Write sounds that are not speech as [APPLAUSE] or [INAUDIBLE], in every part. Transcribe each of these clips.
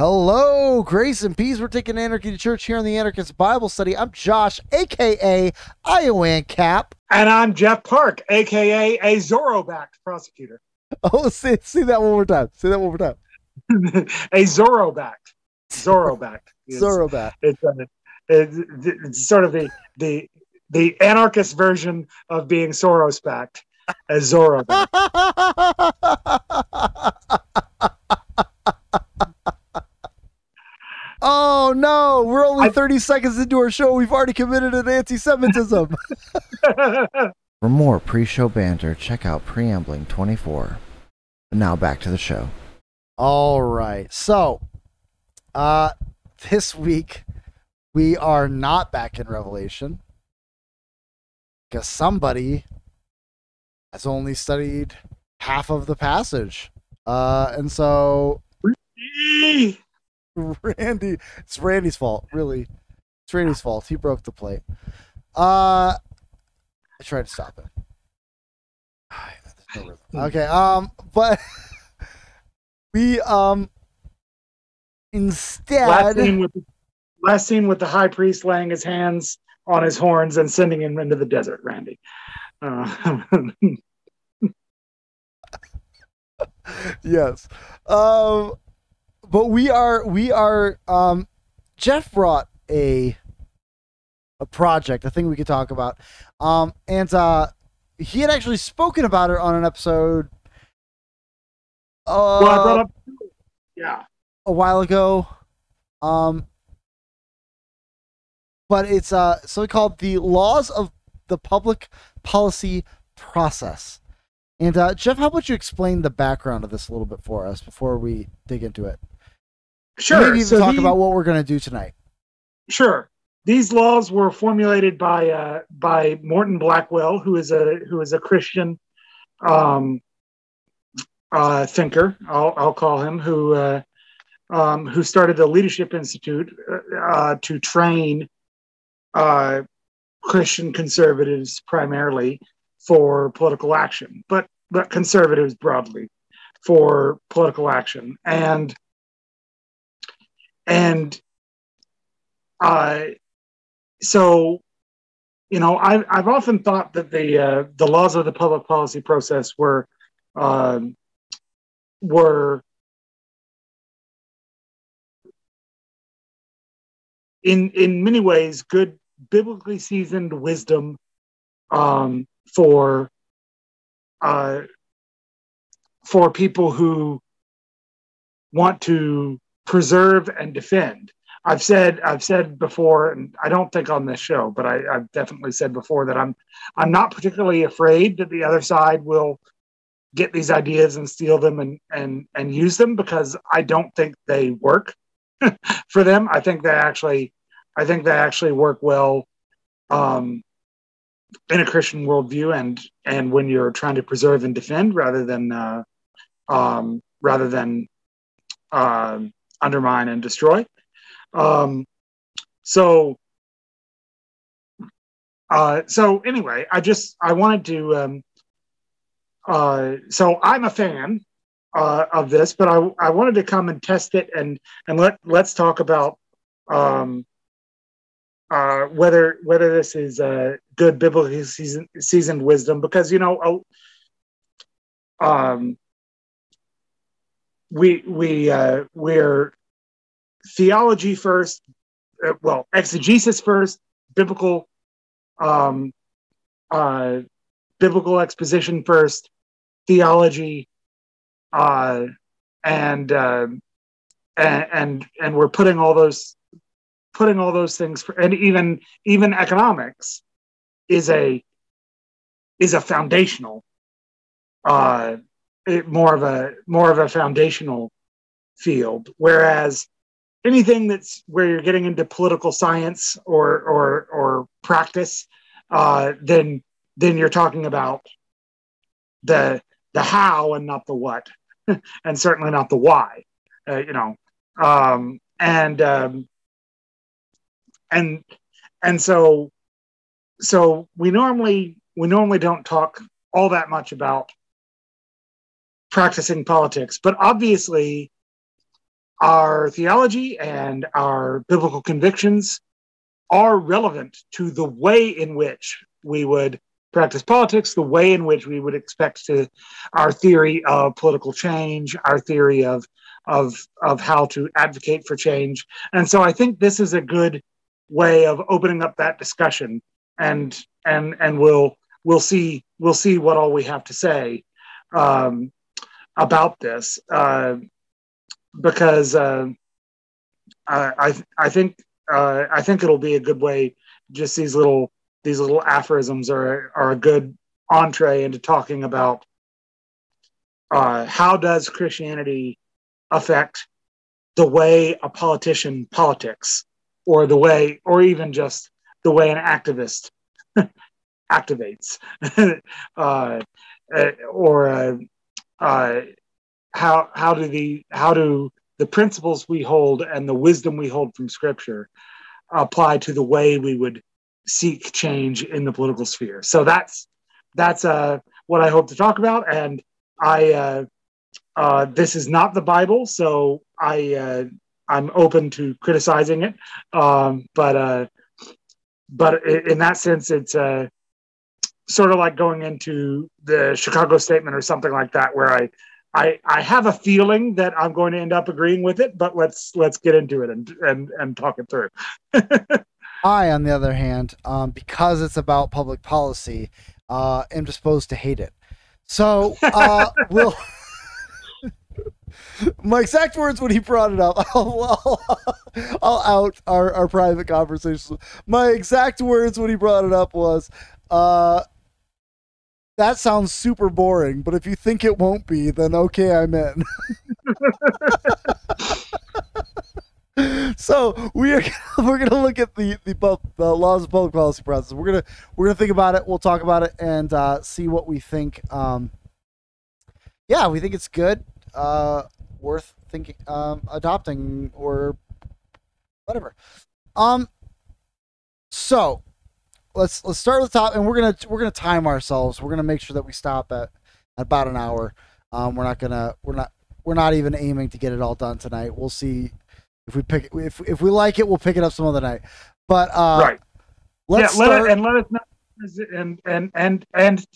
Hello, grace and peace. We're taking anarchy to church here in the Anarchist Bible Study. I'm Josh, aka Iowan Cap. And I'm Jeff Park, aka a Zorro-backed prosecutor. [LAUGHS] Oh, see, see that one more time. See that one more time. [LAUGHS] a Zorro-backed. Zorro-backed. [LAUGHS] It's- Zorro back. It's, uh, it's, it's sort of the the the anarchist version of being Soros-backed. A Zorro-backed. Oh no, we're only I- 30 seconds into our show. We've already committed an anti-Semitism. [LAUGHS] For more pre-show banter, check out Preambling 24. Now back to the show. All right. So, uh this week we are not back in Revelation because somebody has only studied half of the passage. Uh and so [LAUGHS] Randy, it's Randy's fault, really. It's Randy's fault. He broke the plate. Uh I tried to stop it. There's [SIGHS] no rhythm. Okay, um, but [LAUGHS] we um last instead scene with last scene with the high priest laying his hands on his horns and sending him into the desert, Randy. Uh, [LAUGHS] yes. Um but we are we are um Jeff brought a a project, a thing we could talk about. Um and uh he had actually spoken about it on an episode uh, well, I brought up, yeah, a while ago. Um but it's uh so called the laws of the public policy process. And uh Jeff, how about you explain the background of this a little bit for us before we dig into it? Sure. So talk these- about what we're going to do tonight. Sure. These laws were formulated by uh, by Morton Blackwell, who is a who is a Christian um, uh, thinker. I'll, I'll call him who uh, um, who started the Leadership Institute uh, uh, to train uh, Christian conservatives primarily for political action, but but conservatives broadly for political action and and uh, so you know I've, I've often thought that the uh, the laws of the public policy process were um, were in in many ways good biblically seasoned wisdom um, for uh, for people who want to preserve and defend. I've said I've said before, and I don't think on this show, but I, I've definitely said before that I'm I'm not particularly afraid that the other side will get these ideas and steal them and and and use them because I don't think they work [LAUGHS] for them. I think they actually I think they actually work well um, in a Christian worldview and and when you're trying to preserve and defend rather than uh, um, rather than um undermine and destroy. Um, so, uh, so anyway, I just I wanted to. Um, uh, so I'm a fan uh, of this, but I I wanted to come and test it and and let let's talk about um, uh, whether whether this is uh, good biblical seasoned, seasoned wisdom because you know. Um, we we uh, we're theology first, uh, well exegesis first, biblical um, uh, biblical exposition first, theology, uh, and, uh, and and and we're putting all those putting all those things for, and even even economics is a is a foundational uh, more of a more of a foundational field. Whereas anything that's where you're getting into political science or or or practice uh, then then you're talking about the the how and not the what [LAUGHS] and certainly not the why uh, you know. Um, and um, and and so so we normally we normally don't talk all that much about practicing politics but obviously our theology and our biblical convictions are relevant to the way in which we would practice politics, the way in which we would expect to our theory of political change, our theory of of of how to advocate for change. And so I think this is a good way of opening up that discussion and and and we'll we'll see we'll see what all we have to say um, about this uh, because uh, I I think uh, I think it'll be a good way. Just these little these little aphorisms are are a good entree into talking about uh, how does Christianity affect the way a politician politics, or the way, or even just the way an activist [LAUGHS] activates, uh, [LAUGHS] uh, or uh, how how do the how do the principles we hold and the wisdom we hold from Scripture apply to the way we would seek change in the political sphere. So that's that's uh, what I hope to talk about, and I uh, uh, this is not the Bible, so I uh, I'm open to criticizing it, um, but uh, but in that sense, it's uh, sort of like going into the Chicago Statement or something like that, where I I, I have a feeling that I'm going to end up agreeing with it, but let's let's get into it and and, and talk it through. [LAUGHS] I, on the other hand, um, because it's about public policy, uh, am disposed to hate it. So uh, [LAUGHS] we'll. [LAUGHS] My exact words when he brought it up, I'll, I'll, I'll out our, our private conversations. My exact words when he brought it up was, uh, that sounds super boring, but if you think it won't be, then okay, I'm in. [LAUGHS] so we are [LAUGHS] we're gonna look at the, the the laws of public policy process. We're gonna we're gonna think about it. We'll talk about it and uh, see what we think. Um, yeah, we think it's good, uh, worth thinking, um, adopting or whatever. Um, so let's let's start with the top, and we're gonna we're gonna time ourselves. We're gonna make sure that we stop at, at about an hour. Um, we're not gonna we're not we're not even aiming to get it all done tonight. We'll see if we pick if if we like it, we'll pick it up some other night. But uh, right, let's yeah, let it, and let us know and and and and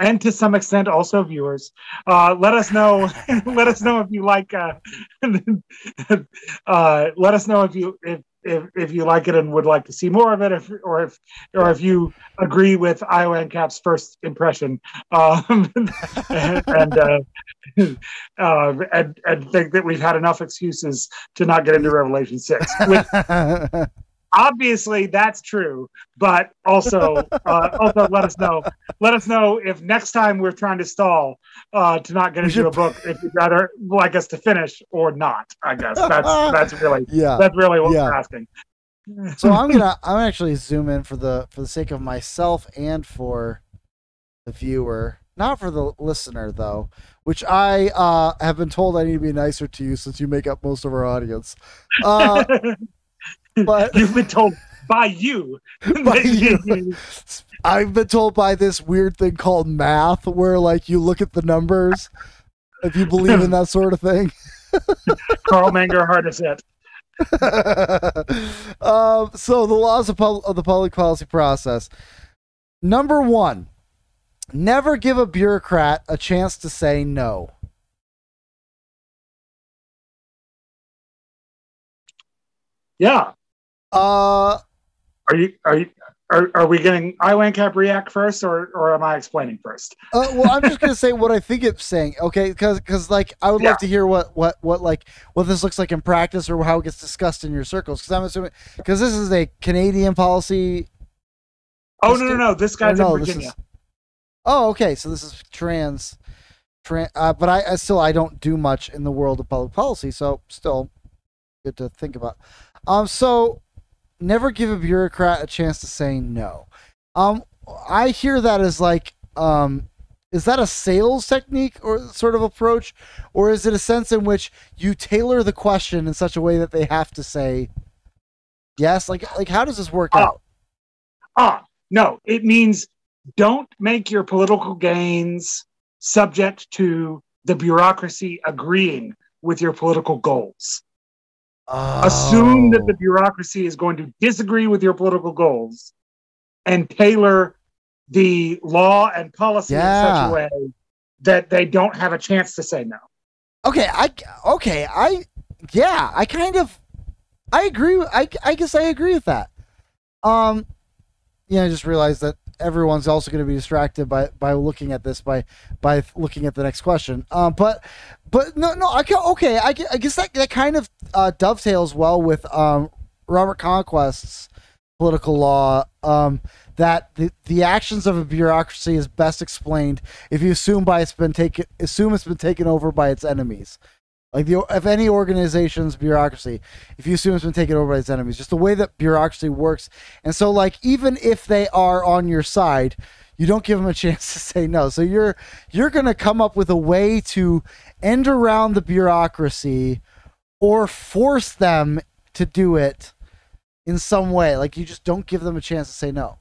and to some extent also viewers uh, let us know [LAUGHS] let us know if you like uh, [LAUGHS] uh, let us know if you if if, if you like it and would like to see more of it, if, or if or if you agree with Iowa ANCAP's first impression, um, and [LAUGHS] and, uh, uh, [LAUGHS] and, and think that we've had enough excuses to not get into Revelation six. [LAUGHS] obviously that's true but also uh, [LAUGHS] also let us know. Let us know if next time we're trying to stall uh, to not get into a book if you'd rather like us to finish or not i guess. That's [LAUGHS] that's really yeah. that's really what yeah. we're asking. [LAUGHS] So i'm gonna i'm actually zoom in for the for the sake of myself and for the viewer not for the listener though which i uh, have been told i need to be nicer to you since you make up most of our audience. Uh, but [LAUGHS] you've been told by you. [LAUGHS] By [LAUGHS] you. I've been told by this weird thing called math, where like you look at the numbers, if you believe in that sort of thing. Carl Menger, hard as hit. um, so the laws of, pub- of the public policy process. Number one, never give a bureaucrat a chance to say no. Yeah, uh, are you are you are, are we getting Iowancap react first, or or am I explaining first? uh, well, I'm just gonna say what I think it's saying. Okay, because because like I would yeah. love to hear what what what like what this looks like in practice or how it gets discussed in your circles. Because I'm assuming because this is a Canadian policy. Oh no no no! This guy's no, in Virginia. Is, oh okay, so this is trans. trans uh, but I, I still I don't do much in the world of public policy, so still good to think about. Um, so never give a bureaucrat a chance to say no. Um, I hear that as like, um, is that a sales technique or sort of approach, or is it a sense in which you tailor the question in such a way that they have to say yes? Like, like how does this work uh, out? Ah, uh, no, it means don't make your political gains subject to the bureaucracy agreeing with your political goals. Oh. Assume that the bureaucracy is going to disagree with your political goals and tailor the law and policy in such a way that they don't have a chance to say no. Okay, I okay, I yeah, I kind of I agree. I I guess I agree with that. Um, yeah, I just realized that everyone's also going to be distracted by by looking at this by by looking at the next question. Um, but but no no I ca- okay I, I guess that that kind of uh, dovetails well with um Robert Conquest's political law. Um, that the, the actions of a bureaucracy is best explained if you assume by it's been taken assume it's been taken over by its enemies. Like the if any organization's bureaucracy, if you assume it's been taken over by its enemies, just the way that bureaucracy works. And so, like, even if they are on your side, you don't give them a [LAUGHS] chance to say no. So you're you're gonna come up with a way to end around the bureaucracy, or force them to do it in some way. Like you just don't give them a chance to say no.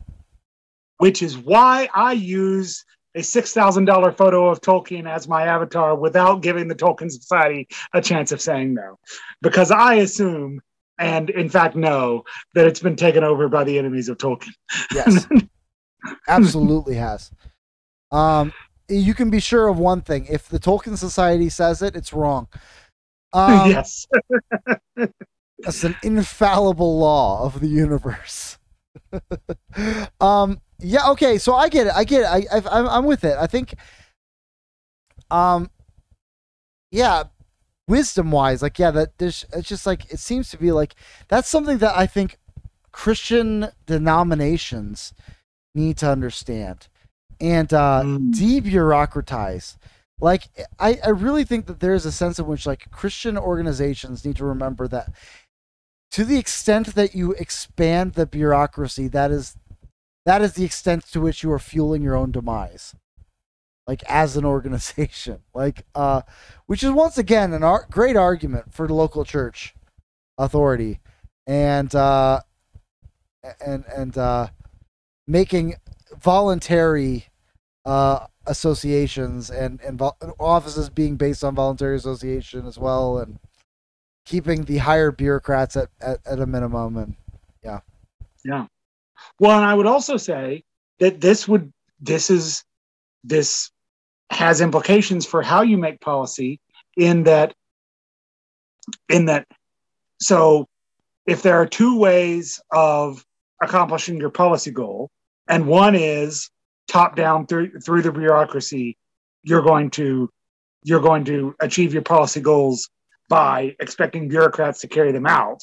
which is why I use a six thousand dollar photo of Tolkien as my avatar without giving the Tolkien Society a chance of saying no, because I assume and in fact know that it's been taken over by the enemies of Tolkien. Yes. [LAUGHS] Absolutely has. Um, you can be sure of one thing: if the Tolkien Society says it, it's wrong. Um, [LAUGHS] yes, That's an infallible law of the universe. [LAUGHS] um. Yeah. Okay. So I get it. I get it. I, I I'm, with it. I think. Um. Yeah. Wisdom wise, like yeah, that there's it's just like it seems to be like that's something that I think Christian denominations need to understand and uh, Mm. debureaucratize. Like I, I really think that there is a sense in which like Christian organizations need to remember that to the extent that you expand the bureaucracy, that is that is the extent to which you are fueling your own demise. Like as an [LAUGHS] organization, like uh, which is once again an ar- great argument for the local church authority, and uh, and and uh, making voluntary uh, associations and and offices being based on voluntary association as well, and keeping the higher bureaucrats at, at, at a minimum. And Well, and I would also say that this would this is this has implications for how you make policy in that in that so if there are two ways of accomplishing your policy goal and one is top down through through the bureaucracy you're going to you're going to achieve your policy goals by expecting bureaucrats to carry them out.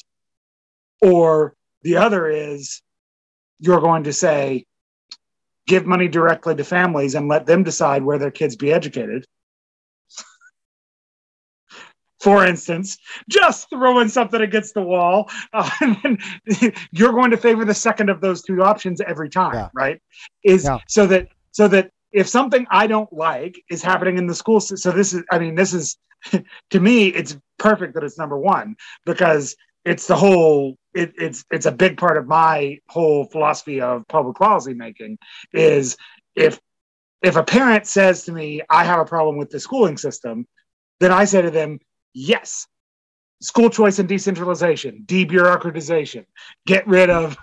Or the other is you're going to say give money directly to families and let them decide where their kids be educated for instance just throwing something against the wall uh, [LAUGHS] and then you're going to favor the second of those two options every time Yeah. right is Yeah. so that so that if something i don't like is happening in the school so this is i mean this is [LAUGHS] to me it's perfect that it's number one because it's the whole it, it's it's a big part of my whole philosophy of public policy making is if if a parent says to me i have a problem with the schooling system then i say to them yes school choice and decentralization debureaucratization get rid of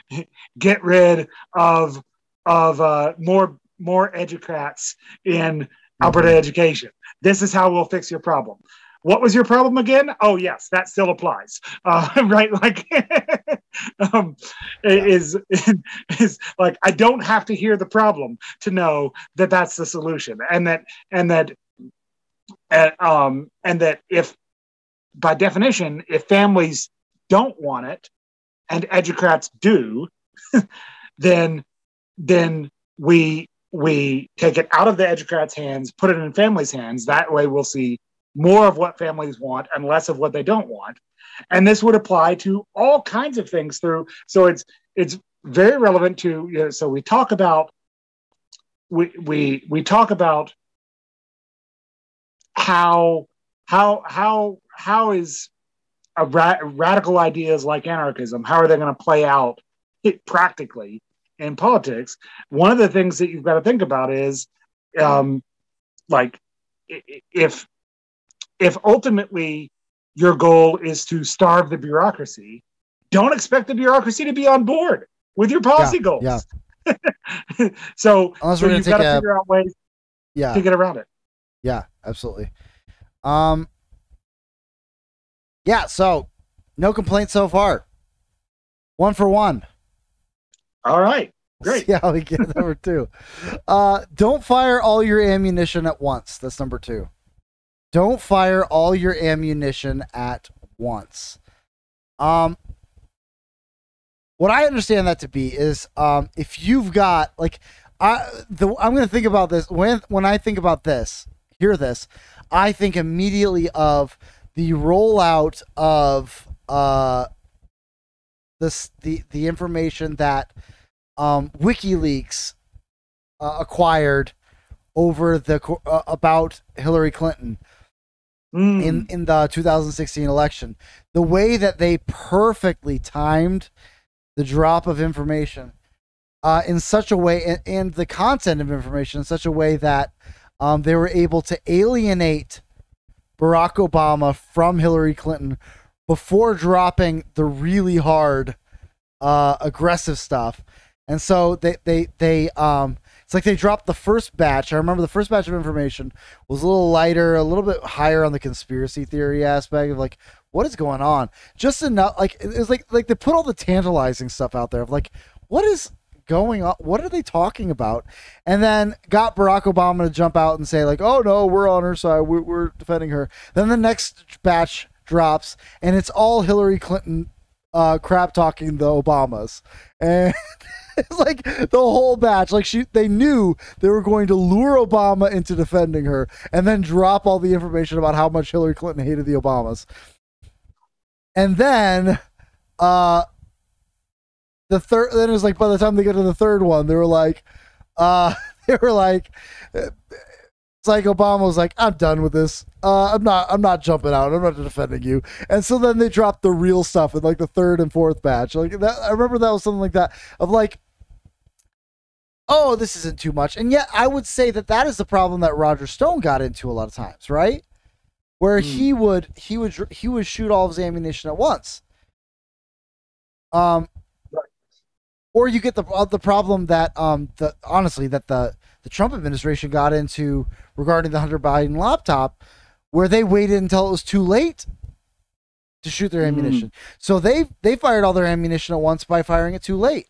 [LAUGHS] get rid of of uh, more more educrats in alberta education. This is how we'll fix your problem what was your problem again? Oh yes that still applies. Uh, [LAUGHS] right like [LAUGHS] um, is [LAUGHS] is like i don't have to hear the problem to know that that's the solution and that and that and, um, and that if by definition if families don't want it and educrats do then then we we take it out of the educrats hands put it in families hands. That way we'll see more of what families want and less of what they don't want. And this would apply to all kinds of things through so it's it's very relevant to you know, so we talk about we we we talk about how how how how is ra- radical ideas like anarchism how are they going to play out practically in politics? One of the things that you've got to think about is um like if if ultimately your goal is to starve the bureaucracy, don't expect the bureaucracy to be on board with your policy Yeah, goals. yeah. [LAUGHS] so, Unless so we're you've got to figure out ways Yeah. to get around it. Yeah, absolutely. Um Yeah, so no complaints so far. One for one. All right. [LAUGHS] Great. See how we get number two. Uh don't fire all your ammunition at once. That's number two. Don't fire all your ammunition at once. Um what I understand that to be is um if you've got like I the I'm gonna think about this when when I think about this, hear this, I think immediately of the rollout of uh this the the information that um WikiLeaks uh, acquired over the uh, about Hillary Clinton Mm. in in the 2016 election. The way that they perfectly timed the drop of information uh, in such a way, and, and the content of information in such a way that um, they were able to alienate Barack Obama from Hillary Clinton before dropping the really hard, uh, aggressive stuff. And so they they they um it's like they dropped the first batch. I remember the first batch of information was a little lighter, a little bit higher on the conspiracy theory aspect of like what is going on. Just enough like it was like like they put all the tantalizing stuff out there of like what is going on? What are they talking about? And then got Barack Obama to jump out and say like, "Oh no, we're on her side. We're, we're defending her." Then the next batch drops, and it's all Hillary Clinton uh, crap talking the Obamas, and [LAUGHS] it's [LAUGHS] like the whole batch. Like she, they knew they were going to lure Obama into defending her, and then drop all the information about how much Hillary Clinton hated the Obamas. And then, uh, the third. Then it was like by the time they get to the third one, they were like, uh, [LAUGHS] they were like. It's like Obama was like, "I'm done with this. Uh, I'm not. I'm not jumping out. I'm not defending you." And so then they dropped the real stuff in like the third and fourth batch. Like that, I remember that was something like that of like, "Oh, this isn't too much." And yet, I would say that that is the problem that Roger Stone got into a lot of times, right? Where Hmm. he would he would he would shoot all of his ammunition at once. Um, Right. or you get the uh, the problem that um the honestly that the the Trump administration got into regarding the Hunter Biden laptop, where they waited until it was too late to shoot their Mm. ammunition. So they they fired all their ammunition at once by firing it too late.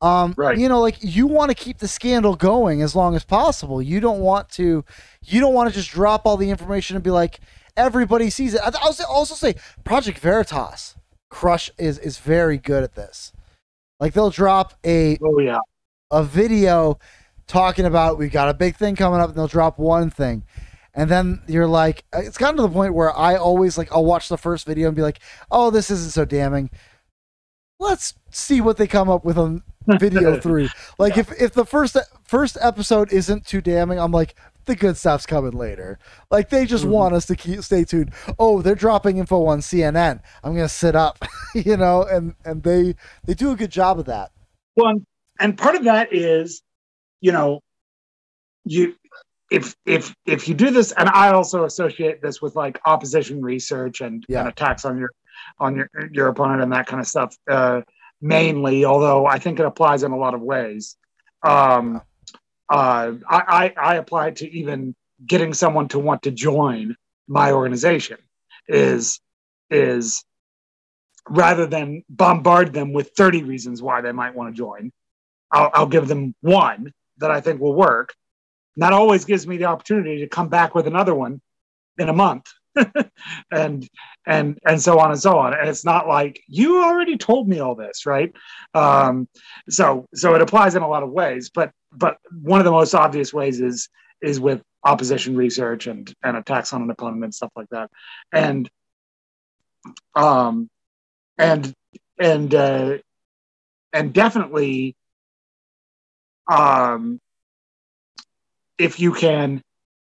Um, Right. You know, like you want to keep the scandal going as long as possible. You don't want to, you don't want to just drop all the information and be like everybody sees it. I- I'll say- also say Project Veritas, Crush is is very good at this. Like they'll drop a Oh yeah. a video talking about we've got a big thing coming up and they'll drop one thing and then you're like it's gotten to the point where i always like i'll watch the first video and be like oh this isn't so damning let's see what they come up with on video [LAUGHS] three like if if the first first episode isn't too damning i'm like the good stuff's coming later like they just Mhm. want us to keep stay tuned oh they're dropping info on cnn i'm gonna sit up [LAUGHS] you know and and they they do a good job of that Well, and- and part of that is, you know, you if if if you do this, and I also associate this with like opposition research and, Yeah. and attacks on your on your your opponent and that kind of stuff. Uh, mainly, although I think it applies in a lot of ways. Um, uh, I, I I apply it to even getting someone to want to join my organization. Is is rather than bombard them with 30 reasons why they might want to join, I'll, I'll give them one that I think will work. That always gives me the opportunity to come back with another one in a month. [LAUGHS] and and and so on and so on. And it's not like you already told me all this right? Um so so it applies in a lot of ways but but one of the most obvious ways is is with opposition research and and attacks on an opponent and stuff like that. And um and and uh and definitely um if you can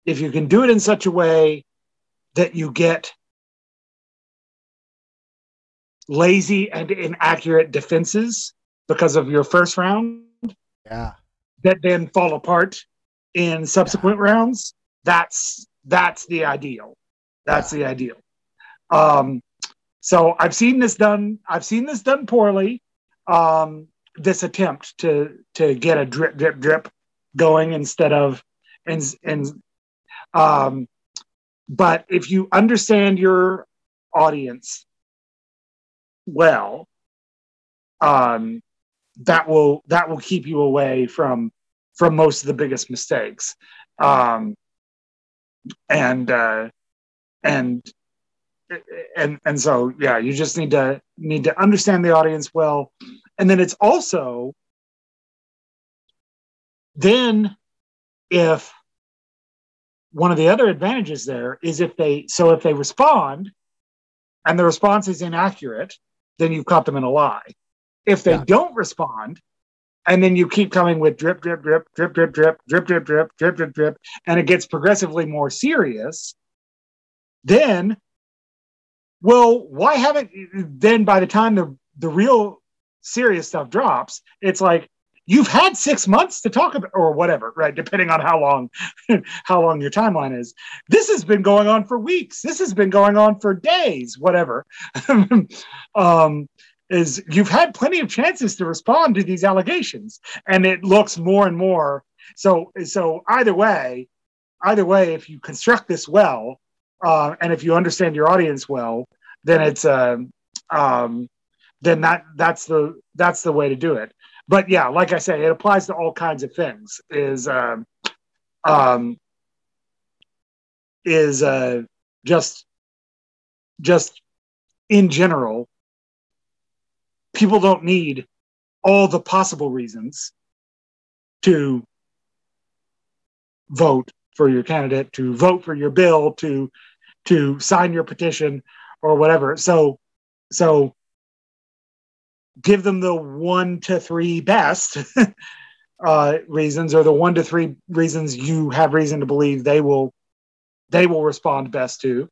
if you can do it in such a way that you get lazy and inaccurate defenses because of your first round yeah that then fall apart in subsequent rounds that's that's the ideal that's the ideal Um, so I've seen this done. I've seen this done poorly. Um, this attempt to to get a drip drip drip going instead of and and um, but if you understand your audience well, um, that will that will keep you away from from most of the biggest mistakes. Um, and uh, and and and so yeah, you just need to need to understand the audience well, and then it's also then if one of the other advantages there is if they so if they respond and the response is inaccurate, then you've caught them in a lie. If they yeah. don't respond, and then you keep coming with drip, drip, drip, drip, drip, drip, drip, drip, drip, drip, drip, drip, and it gets progressively more serious, then, well, why haven't then by the time the the real serious stuff drops, it's like you've had six months to talk about or whatever, right? Depending on how long [LAUGHS] how long your timeline is. This has been going on for weeks. This has been going on for days, whatever. [LAUGHS] um, is you've had plenty of chances to respond to these allegations and it looks more and more so so either way either way if you construct this well uh, and if you understand your audience well then it's um, um then that that's the that's the way to do it but yeah like i say it applies to all kinds of things is um um is uh just just in general people don't need all the possible reasons to vote for your candidate, to vote for your bill, to to sign your petition or whatever. So so give them the one to three best [LAUGHS] uh, reasons or the one to three reasons you have reason to believe they will they will respond best to.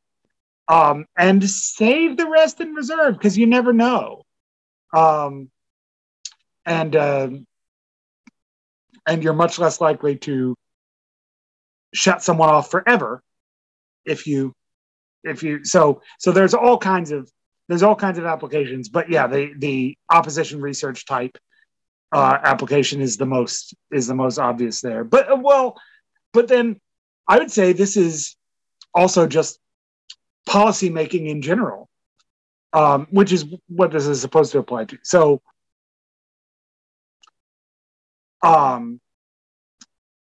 Um, and save the rest in reserve because you never know. Um, and uh, and you're much less likely to shut someone off forever if you if you so so there's all kinds of there's all kinds of applications but yeah the the opposition research type uh, application is the most is the most obvious there but uh, well but then i would say this is also just policy making in general um, which is what this is supposed to apply to. So, um,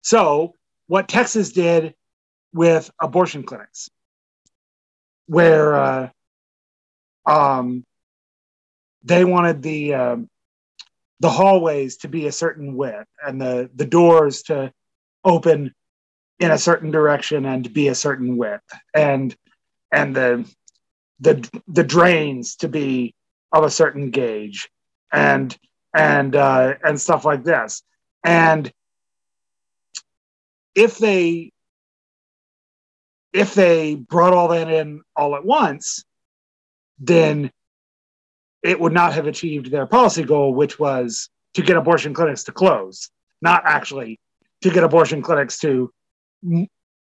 so what Texas did with abortion clinics, where uh, um, they wanted the um, the hallways to be a certain width and the the doors to open in a certain direction and be a certain width. And and the the the drains to be of a certain gauge and and uh, and stuff like this. And if they if they brought all that in all at once then it would not have achieved their policy goal which was to get abortion clinics to close not actually to get abortion clinics to m-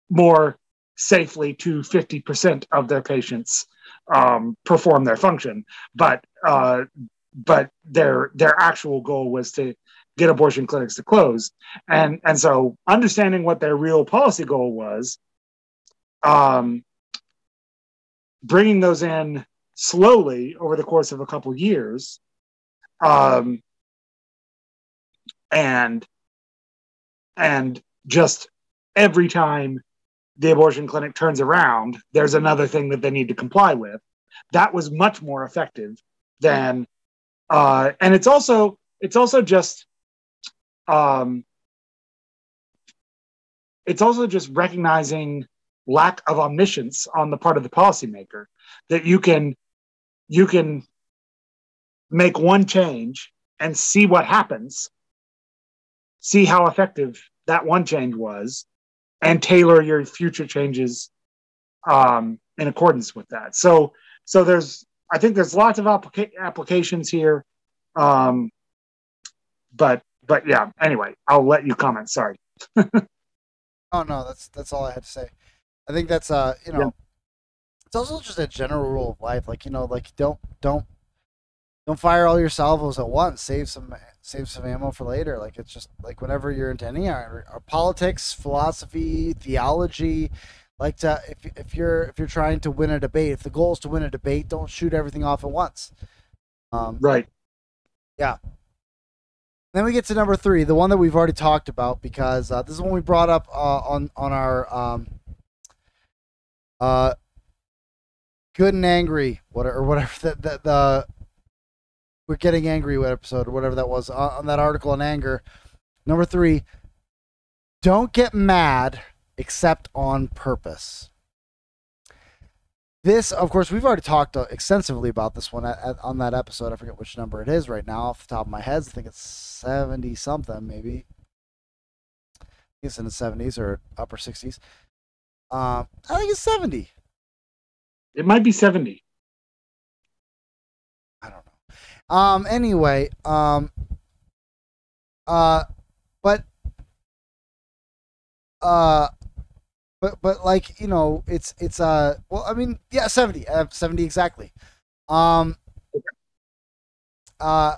more safely to 50% of their patients um, perform their function. But uh, but their their actual goal was to get abortion clinics to close, and and so understanding what their real policy goal was, um, bringing those in slowly over the course of a couple years, um, and and just every time the abortion clinic turns around, there's another thing that they need to comply with. That was much more effective than, uh, and it's also it's also just, um, it's also just recognizing lack of omniscience on the part of the policymaker that you can you can make one change and see what happens see how effective that one change was and tailor your future changes um, in accordance with that. So, so there's, I think there's lots of applica- applications here, um, but but yeah. Anyway, I'll let you comment. Sorry. [LAUGHS] oh no, that's that's all I had to say. I think that's uh you know, yeah. It's also just a general rule of life. Like you know, like don't don't don't fire all your salvos at once. Save some save some ammo for later. Like it's just like whenever you're into any or, or politics, philosophy, theology. Like to if if you're if you're trying to win a debate, if the goal is to win a debate, don't shoot everything off at once. Um, right. Yeah. Then we get to number three, the one that we've already talked about because uh, this is one we brought up uh, on on our um, uh, good and angry, what or whatever [LAUGHS] the, the, the we're getting angry episode or whatever that was on, on that article on anger. Number three, don't get mad except on purpose. This, of course, we've already talked uh, extensively about this one at, at, on that episode. I forget which number it is right now off the top of my head. I think it's 70 something, maybe. I think it's in the 70s or upper 60s. Um, I think it's 70. It might be 70. I don't know. Um, anyway, um, uh, but, uh, but but like you know it's it's uh well i mean yeah 70 uh, 70 exactly um uh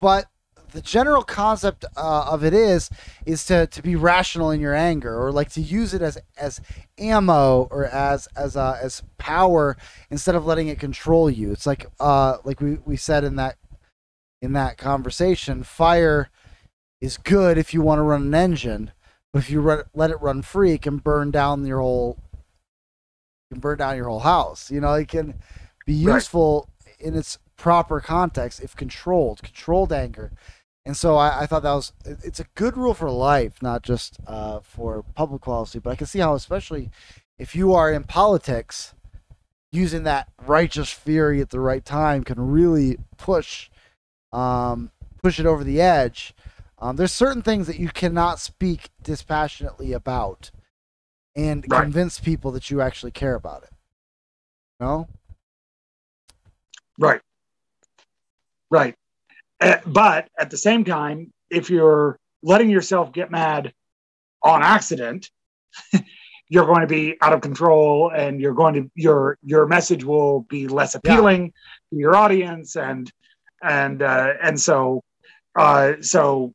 but the general concept uh, of it is is to, to be rational in your anger or like to use it as as ammo or as as uh, as power instead of letting it control you it's like uh like we, we said in that in that conversation fire is good if you want to run an engine but if you run, let it run free, it can burn down your whole can burn down your whole house. You know, it can be useful right. in its proper context if controlled, controlled anger. And so I, I, thought that was it's a good rule for life, not just uh, for public policy. But I can see how, especially if you are in politics, using that righteous fury at the right time can really push um, push it over the edge um, there's certain things that you cannot speak dispassionately about and right. convince people that you actually care about it. No? Right. Right. [CLEARS THROAT] But at the same time, if you're letting yourself get mad on accident, [LAUGHS] you're going to be out of control and you're going to your your message will be less appealing yeah. to your audience and and uh, and so uh, so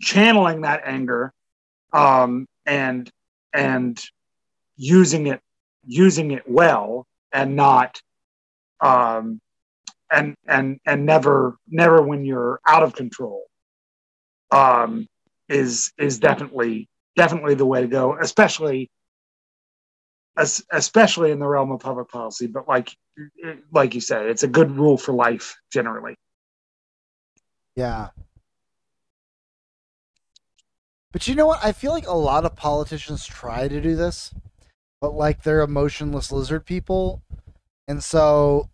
channeling that anger um, and and using it using it well and not um, and and and never never when you're out of control um, is is definitely definitely the way to go especially especially in the realm of public policy. But like like you said it's a good rule for life generally. Yeah. But you know what? I feel like a lot of politicians try to do this, but like they're emotionless lizard people, and so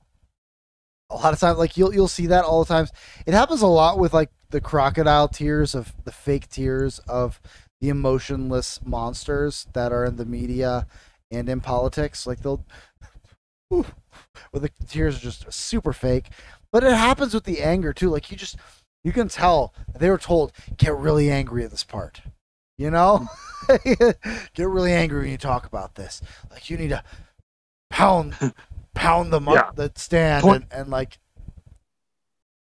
a lot of times, like you'll you'll see that all the times. It happens a lot with like the crocodile tears of the fake tears of the emotionless monsters that are in the media and in politics. Like they'll, [LAUGHS] where the tears are just super fake. But it happens with the anger too. Like you just you can tell they were told get really angry at this part. You know, mm. [LAUGHS] get really angry when you talk about this. Like you need to pound [LAUGHS] pound them yeah. up the stand point, and, and like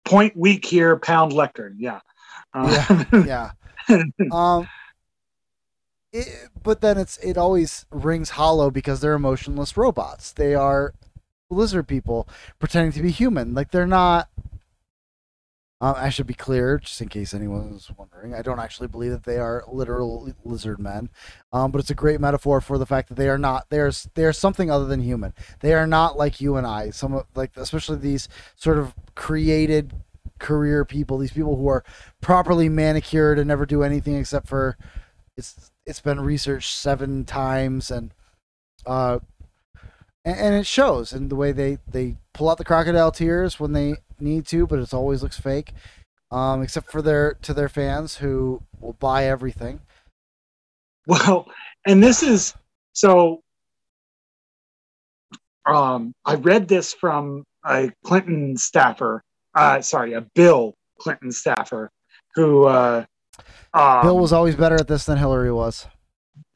point weak here, pound lectern. Yeah, uh, yeah, [LAUGHS] yeah. um, it, but then it's it always rings hollow because they're emotionless robots. They are lizard people pretending to be human. Like they're not um, I should be clear, just in case anyone was wondering. I don't actually believe that they are literal lizard men, um, but it's a great metaphor for the fact that they are not. They are they are something other than human. They are not like you and I. Some like especially these sort of created career people. These people who are properly manicured and never do anything except for it's it's been researched seven times and uh and, and it shows in the way they they pull out the crocodile tears when they need to, but it always looks fake. Um, except for their to their fans who will buy everything. Well, and this is so. Um, I read this from a Clinton staffer. Uh, sorry, a Bill Clinton staffer who. Uh, um, Bill was always better at this than Hillary was.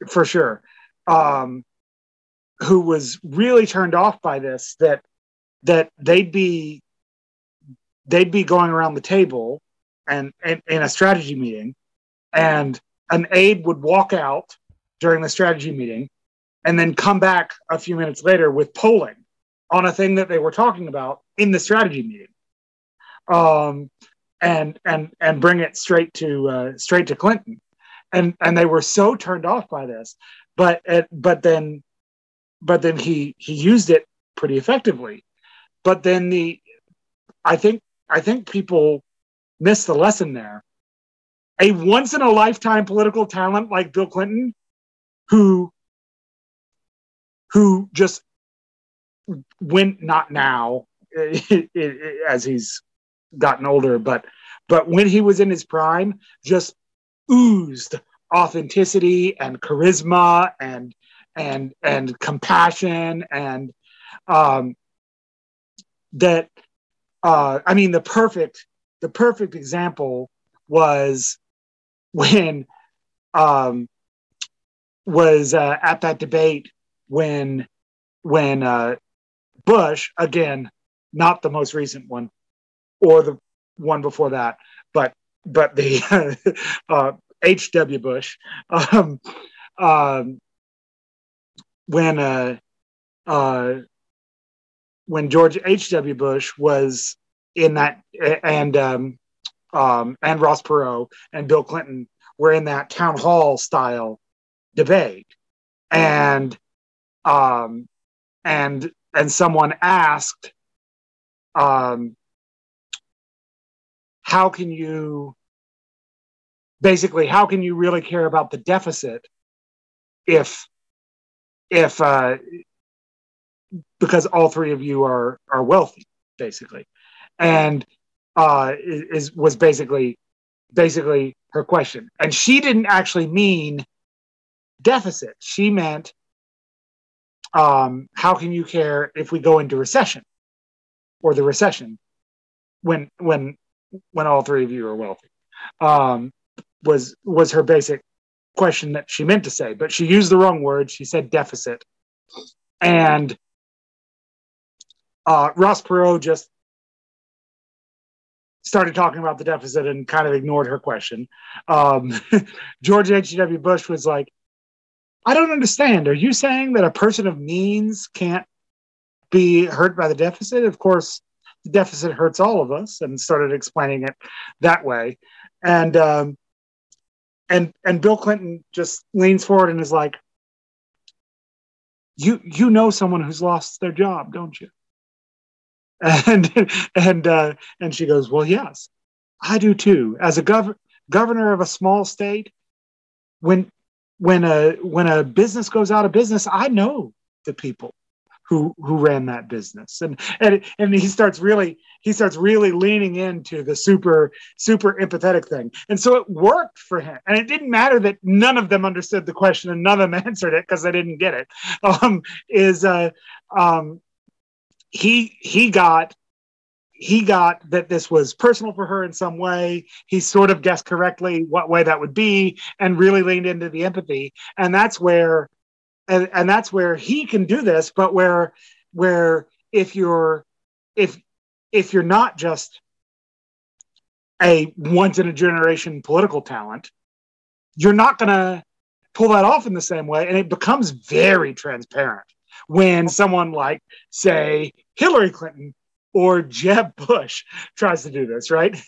For sure. Um, who was really turned off by this that that they'd be they'd be going around the table and, in a strategy meeting and an aide would walk out during the strategy meeting and then come back a few minutes later with polling on a thing that they were talking about in the strategy meeting. Um, and and and bring it straight to uh, straight to clinton. And and they were so turned off by this but it, but then but then he he used it pretty effectively but then the i think i think people miss the lesson there. A once in a lifetime political talent like bill clinton who who just went not now [LAUGHS] as he's gotten older but but when he was in his prime just oozed authenticity and charisma and and and compassion and um that uh i mean the perfect the perfect example was when um was uh, at that debate when when uh bush again not the most recent one or the one before that but but the [LAUGHS] uh, H.W. Bush, [LAUGHS] um, um, when uh, uh, when George H.W. Bush was in that, and um, um, and Ross Perot and Bill Clinton were in that town hall style debate, and um, and and someone asked, um, how can you basically how can you really care about the deficit if if uh, because all three of you are are wealthy basically. And uh, is was basically basically her question. And she didn't actually mean deficit. She meant um, how can you care if we go into recession or the recession when when when all three of you are wealthy? Um, was was her basic question that she meant to say, but she used the wrong word. She said deficit, and uh, Ross Perot just started talking about the deficit and kind of ignored her question. Um, [LAUGHS] George H.W. Bush was like, "I don't understand. Are you saying that a person of means can't be hurt by the deficit? Of course." The deficit hurts all of us, and started explaining it that way. And um, and and Bill Clinton just leans forward and is like, "You you know someone who's lost their job, don't you?" [LAUGHS] And and uh, and she goes, "Well, yes, I do too. As a gov- governor of a small state, when when a when a business goes out of business, I know the people who who ran that business. And and and he starts really he starts really leaning into the super super empathetic thing. And so it worked for him. And it didn't matter that none of them understood the question and none of them [LAUGHS] answered it because they didn't get it. Um is uh um he he got he got that this was personal for her in some way. He sort of guessed correctly what way that would be and really leaned into the empathy. And that's where and and that's where he can do this but where where if you're if if you're not just a once in a generation political talent you're not going to pull that off in the same way and it becomes very transparent when someone like say hillary clinton or jeb bush tries to do this right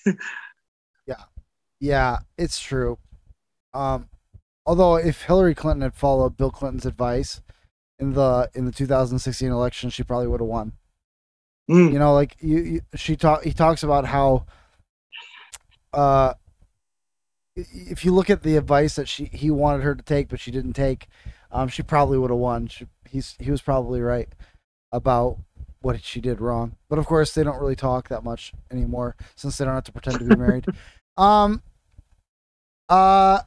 [LAUGHS] yeah yeah it's true um although if Hillary Clinton had followed Bill Clinton's advice in the in the 2016 election, she probably would have won. Mm. You know, like you, you, she talk he talks about how uh if you look at the advice that she he wanted her to take but she didn't take, um she probably would have won. She, he's he was probably right about what she did wrong. But of course, they don't really talk that much anymore since they don't have to pretend to be married. [LAUGHS] um uh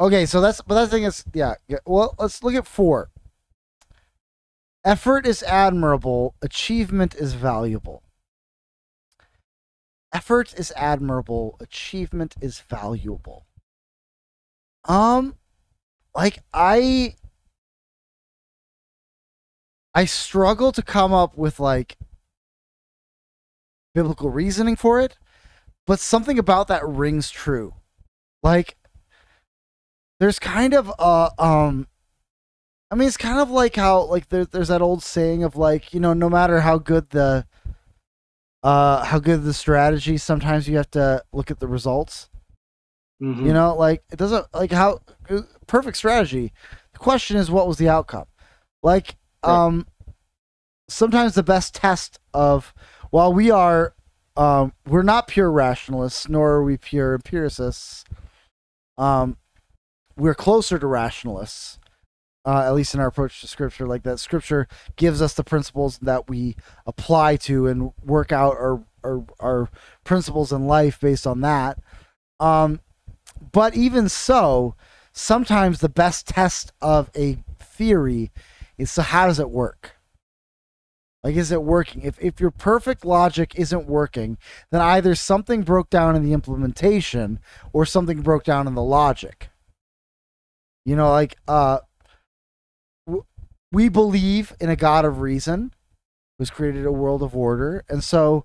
Okay, so that's but that thing is yeah, yeah. Well, let's look at four. Effort is admirable. Achievement is valuable. Effort is admirable. Achievement is valuable. Um, like I, I struggle to come up with like biblical reasoning for it, but something about that rings true. Like there's kind of a um I mean it's kind of like how like there, there's that old saying of like, you know, no matter how good the uh how good the strategy, sometimes you have to look at the results. Mhm. You know, like it doesn't like how uh, perfect strategy. The question is what was the outcome? Like. Um sometimes the best test of while we are um we're not pure rationalists nor are we pure empiricists. Um we're closer to rationalists. Uh, at least in our approach to scripture, like that scripture gives us the principles that we apply to and work out our our, our principles in life based on that. Um, but even so, sometimes the best test of a theory is so how does it work? Like, is it working? If, if your perfect logic isn't working, then either something broke down in the implementation or something broke down in the logic. You know, like, uh, we believe in a God of reason who's created a world of order. And so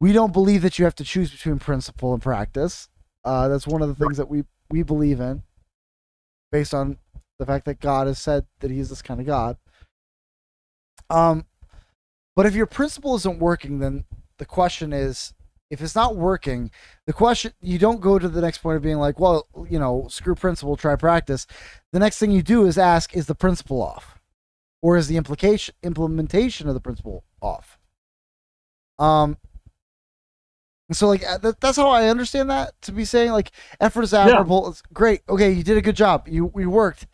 we don't believe that you have to choose between principle and practice. Uh, that's one of the things that we we believe in, based on the fact that God has said that He is this kind of God. Um, but if your principle isn't working, then the question is, if it's not working, the question you don't go to the next point of being like, well, you know, screw principle, try practice. The next thing you do is ask, is the principle off, or is the implication implementation of the principle off? Um, and so like uh, that, that's how I understand that to be saying like effort is admirable. It's great. Okay, you did a good job. You we worked.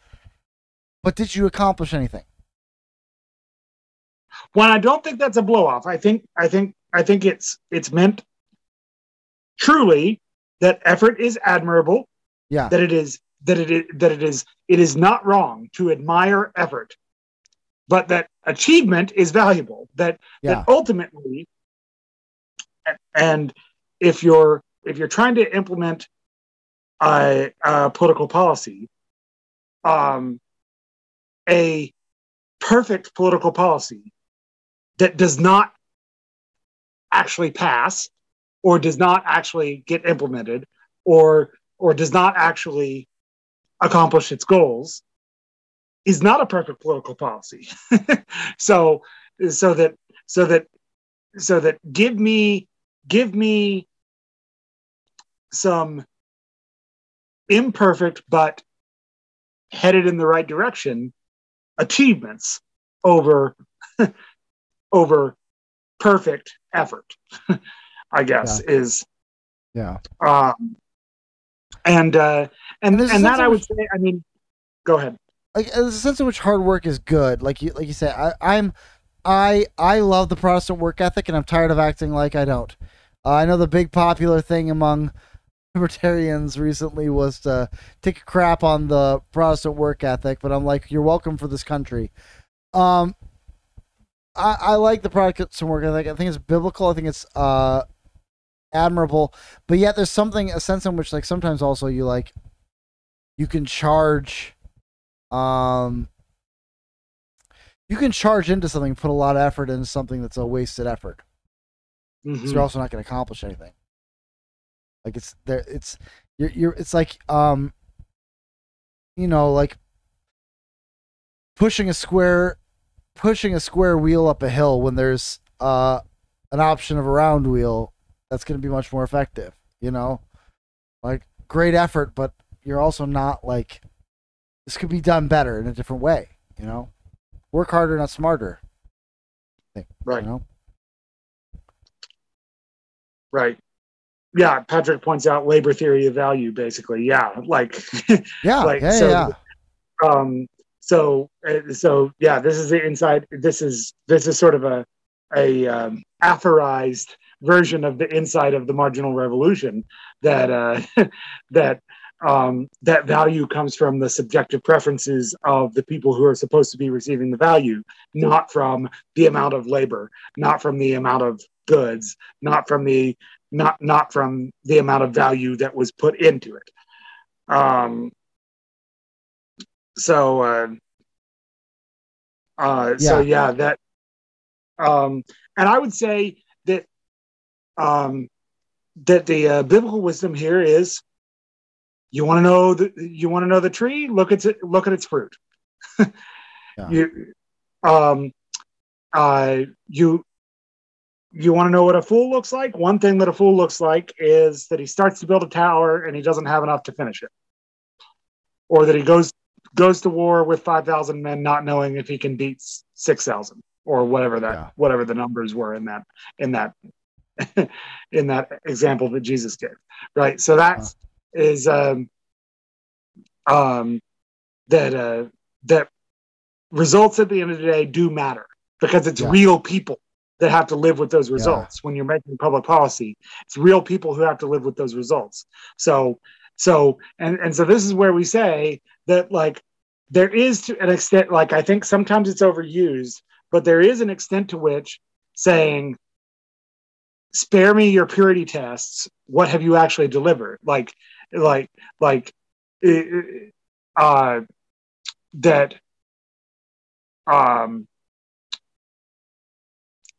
But did you accomplish anything? Well, I don't think that's a blow off. I think I think I think it's it's meant truly that effort is admirable, Yeah. that it is that it is that it is it is not wrong to admire effort, but that achievement is valuable. That Yeah. that ultimately and if you're if you're trying to implement a, a political policy, um, a perfect political policy that does not actually pass or does not actually get implemented or or does not actually accomplish its goals is not a perfect political policy. [LAUGHS] So so that so that so that give me give me some imperfect but headed in the right direction achievements over [LAUGHS] over perfect effort [LAUGHS] i guess is Yeah. um and uh and There's a and that i would which- say i mean go ahead Like there's a sense in which hard work is good. Like you like you say, I, I'm I I love the Protestant work ethic and I'm tired of acting like I don't. Uh, I know the big popular thing among libertarians recently was to take a crap on the Protestant work ethic, but I'm like, you're welcome for this country. Um, I, I like the Protestant work ethic. I think it's biblical. I think it's uh admirable, but yet there's something a sense in which like sometimes also you like you can charge um you can charge into something put a lot of effort into something that's a wasted effort Mhm. so you're also not going to accomplish anything like it's there it's you're, you're it's like um you know like pushing a square pushing a square wheel up a hill when there's uh an option of a round wheel that's going to be much more effective you know? Like great effort but you're also not like this could be done better in a different way you know? Work harder not smarter. Right you know? Right yeah patrick points out labor theory of value basically. Yeah like [LAUGHS] yeah Like, yeah so- yeah um so uh, so yeah this is the inside this is this is sort of a a um, aphorized version of the inside of the marginal revolution that uh [LAUGHS] that um that value comes from the subjective preferences of the people who are supposed to be receiving the value not from the amount of labor not from the amount of goods not from the not not from the amount of value that was put into it um so uh, Uh, So Yeah. yeah, that. Um, and I would say that um, that the uh, biblical wisdom here is you want to know the you want to know the tree look at it look at its fruit [LAUGHS] Yeah. you um uh you you want to know what a fool looks like? One thing that a fool looks like is that he starts to build a tower and he doesn't have enough to finish it. Or that he goes goes to war with 5000 men not knowing if he can beat 6000 or whatever that Yeah. whatever the numbers were in that in that [LAUGHS] in that example that Jesus gave right? So that's is um um that uh that results at the end of the day do matter because it's Yeah. real people that have to live with those results. When you're making public policy it's real people who have to live with those results. So so and and so this is where we say that like there is to an extent like i think sometimes it's overused but there is an extent to which saying spare me your purity tests. What have you actually delivered? Like like like uh that um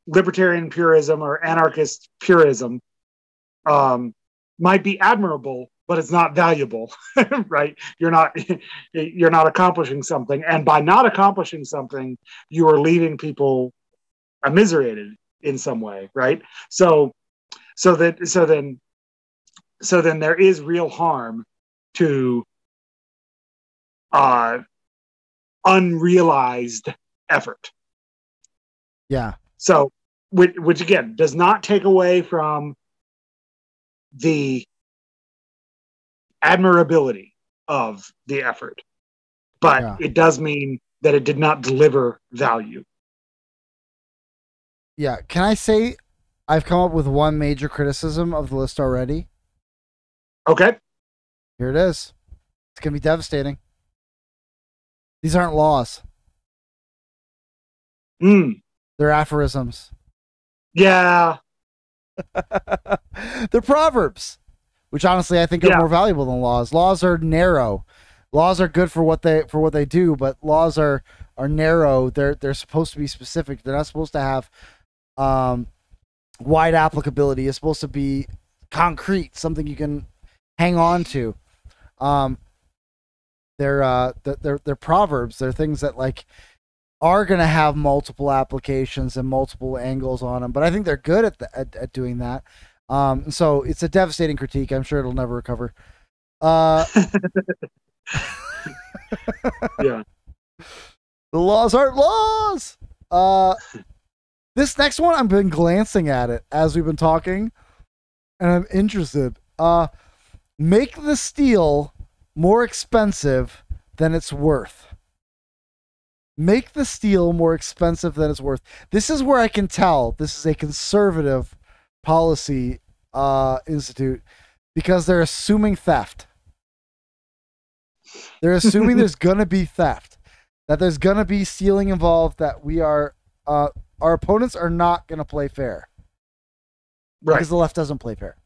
libertarian purism or anarchist purism um might be admirable but it's not valuable [LAUGHS] right? You're not [LAUGHS] you're not accomplishing something. And by not accomplishing something you are leaving people immiserated in some way right? So so that so then so then there is real harm to uh unrealized effort. Yeah. So which, which again does not take away from the admirability of the effort but Yeah. it does mean that it did not deliver value Yeah. Can I say I've come up with one major criticism of the list already? okay Here it is. It's going to be devastating. These aren't laws, mm, they're aphorisms. yeah [LAUGHS] They're proverbs, which honestly I think are Yeah. more valuable than laws. Laws are narrow. Laws are good for what they for what they do, but laws are are narrow. They're they're supposed to be specific. They're not supposed to have um, wide applicability. It's supposed to be concrete, something you can hang on to. Um, they're uh they're they're, they're proverbs. They're things that like are going to have multiple applications and multiple angles on them. But I think they're good at, the, at, at doing that. Um, so it's a devastating critique. I'm sure it'll never recover. Uh, [LAUGHS] [LAUGHS] yeah the laws aren't laws. Uh, this next one, I've been glancing at it as we've been talking, and I'm interested. Uh, make the steal more expensive than it's worth. Make the steal more expensive than it's worth. This is where I can tell this is a conservative policy uh, institute because they're assuming theft. They're assuming there's [LAUGHS] gonna be theft, that there's gonna be stealing involved, that we are uh, our opponents are not gonna play fair right because the left doesn't play fair.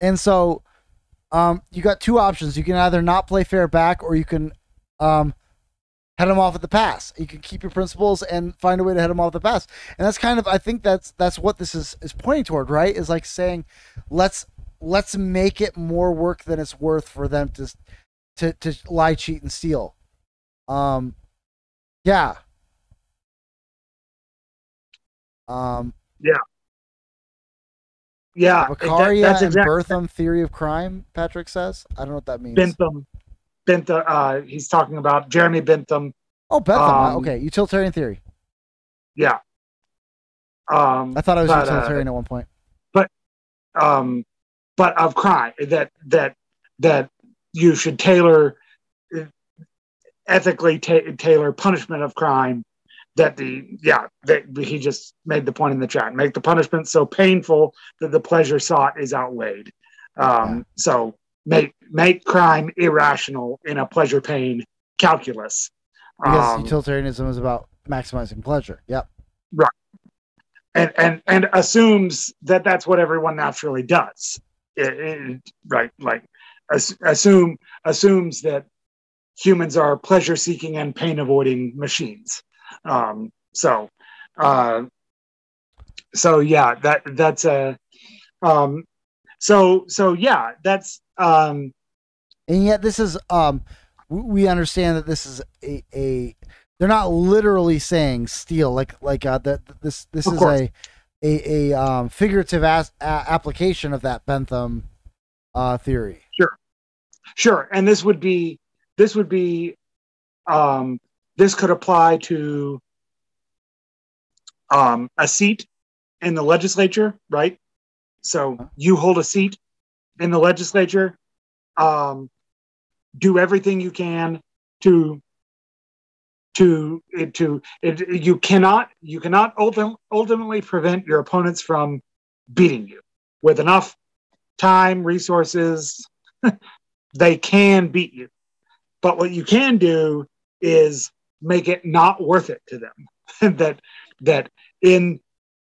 And so, um, you got two options. You can either not play fair back, or you can um, head them off at the pass. You can keep your principles and find a way to head them off at the pass. And that's kind of, I think that's that's what this is is pointing toward, right? Is like saying, let's let's make it more work than it's worth for them to to to lie, cheat, and steal. Um, yeah. Um, yeah that- Beccaria that's and exactly Bentham theory of crime, Patrick says. I don't know what that means. bentham bentham uh he's talking about jeremy bentham oh, Bentham. um, okay, utilitarian theory. yeah um I thought I was but, uh, utilitarian at one point. um, but of crime that that that you should tailor ethically ta- tailor punishment of crime that the yeah that he just made the point in the chat make the punishment so painful that the pleasure sought is outweighed um, so make make crime irrational in a pleasure pain calculus Because Um, utilitarianism is about maximizing pleasure. Yep. Right. And and and assumes that that's what everyone naturally does It- it- right like as, assume assumes that humans are pleasure seeking and pain avoiding machines. Um, so, uh, so yeah, that that's a, um, so so yeah, that's um, and yet this is um, we understand that this is a, a they're not literally saying steal like like uh, that this this is a a, a um, figurative as, a, application of that Bentham uh, theory. Sure, sure, and this would be this would be um, this could apply to um, a seat in the legislature, right? So you hold a seat in the legislature. Um, do everything you can to to to it, you cannot you cannot ultim, ultimately prevent your opponents from beating you. With enough time resources [LAUGHS] they can beat you. But what you can do is make it not worth it to them. [LAUGHS] That that in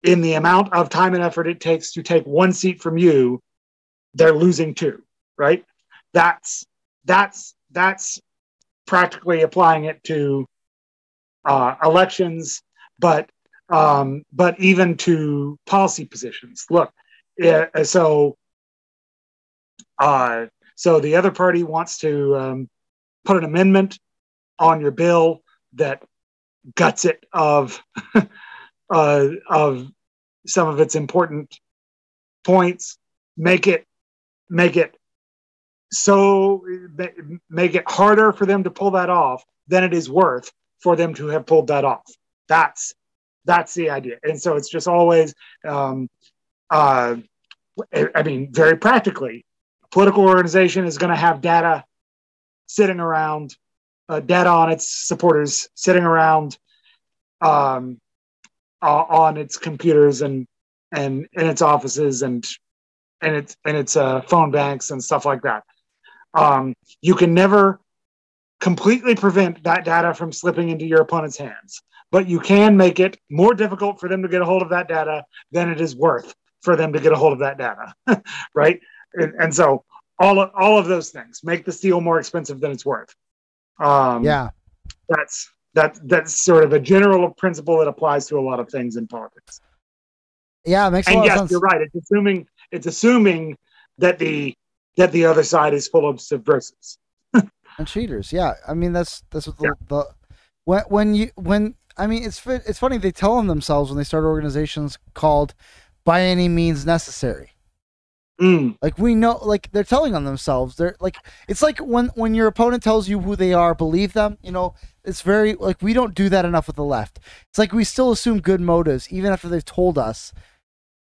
in the amount of time and effort it takes to take one seat from you they're losing two right that's that's that's practically applying it to uh, elections, but um, but even to policy positions. Look, it, so uh, so the other party wants to um, put an amendment on your bill that guts it of [LAUGHS] uh, of some of its important points. Make it make it so make it harder for them to pull that off than it is worth for them to have pulled that off. That's that's the idea, and so it's just always, um, uh, I mean, very practically, a political organization is going to have data sitting around, uh, data on its supporters sitting around, um, uh, on its computers and and in its offices and and its and its uh, phone banks and stuff like that. Um, you can never completely prevent that data from slipping into your opponent's hands, but you can make it more difficult for them to get a hold of that data than it is worth for them to get a hold of that data, [LAUGHS] right? And, and, so all of, all of those things make the steal more expensive than it's worth. Um, yeah, that's that that's sort of a general principle that applies to a lot of things in politics. Yeah, it makes and yes, you're right. It's assuming it's assuming that the that the other side is full of subversives [LAUGHS] and cheaters. Yeah, I mean that's that's what the, yeah. the when when you when I mean it's it's funny they tell them themselves when they start organizations called by any means necessary. Mm. Like we know, like they're telling on themselves. They're like it's like when when your opponent tells you who they are, believe them. You know, it's very like we don't do that enough with the left. It's like we still assume good motives even after they've told us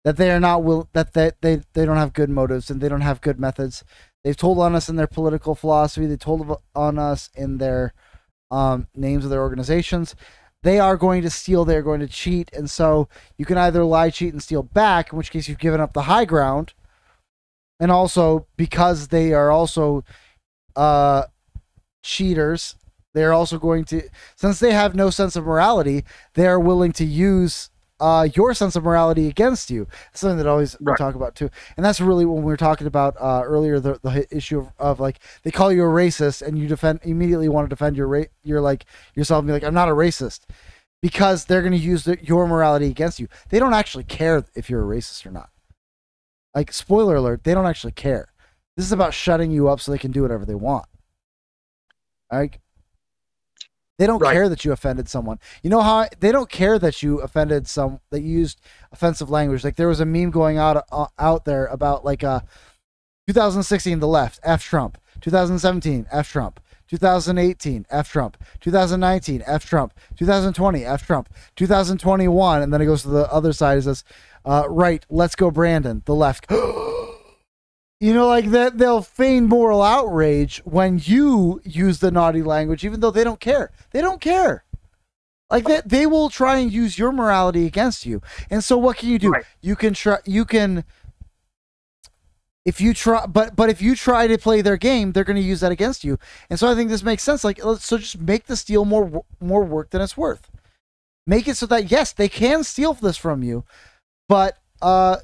that they are not will that they, they they don't have good motives and they don't have good methods. They've told on us in their political philosophy. They told on us in their um, names of their organizations. They are going to steal. They're going to cheat, and so you can either lie, cheat, and steal back, in which case you've given up the high ground, and also because they are also uh, cheaters, they are also going to since they have no sense of morality, they are willing to use uh, your sense of morality against you. Something that I always right. we talk about too, and that's really when we were talking about uh, earlier the, the issue of, of, like they call you a racist and you defend immediately want to defend your ra- you're like yourself and be like I'm not a racist because they're going to use the, your morality against you. They don't actually care if you're a racist or not. Like spoiler alert, they don't actually care. This is about shutting you up so they can do whatever they want. Like they don't right. care that you offended someone. You know how I, they don't care that you offended some that you used offensive language. Like there was a meme going out uh, out there about like uh 2016 the left F Trump, 2017 F Trump, 2018 F Trump, 2019 F Trump, 2020 F Trump, 2021 and then it goes to the other side and says uh, right, let's go Brandon, the left. [GASPS] You know, like that they'll feign moral outrage when you use the naughty language, even though they don't care. They don't care. Like that, they, they will try and use your morality against you. And so, what can you do? Right. You can try. You can. If you try, but but if you try to play their game, they're going to use that against you. And so, I think this makes sense. Like, so just make the steal more more work than it's worth. Make it so that yes, they can steal this from you, but uh,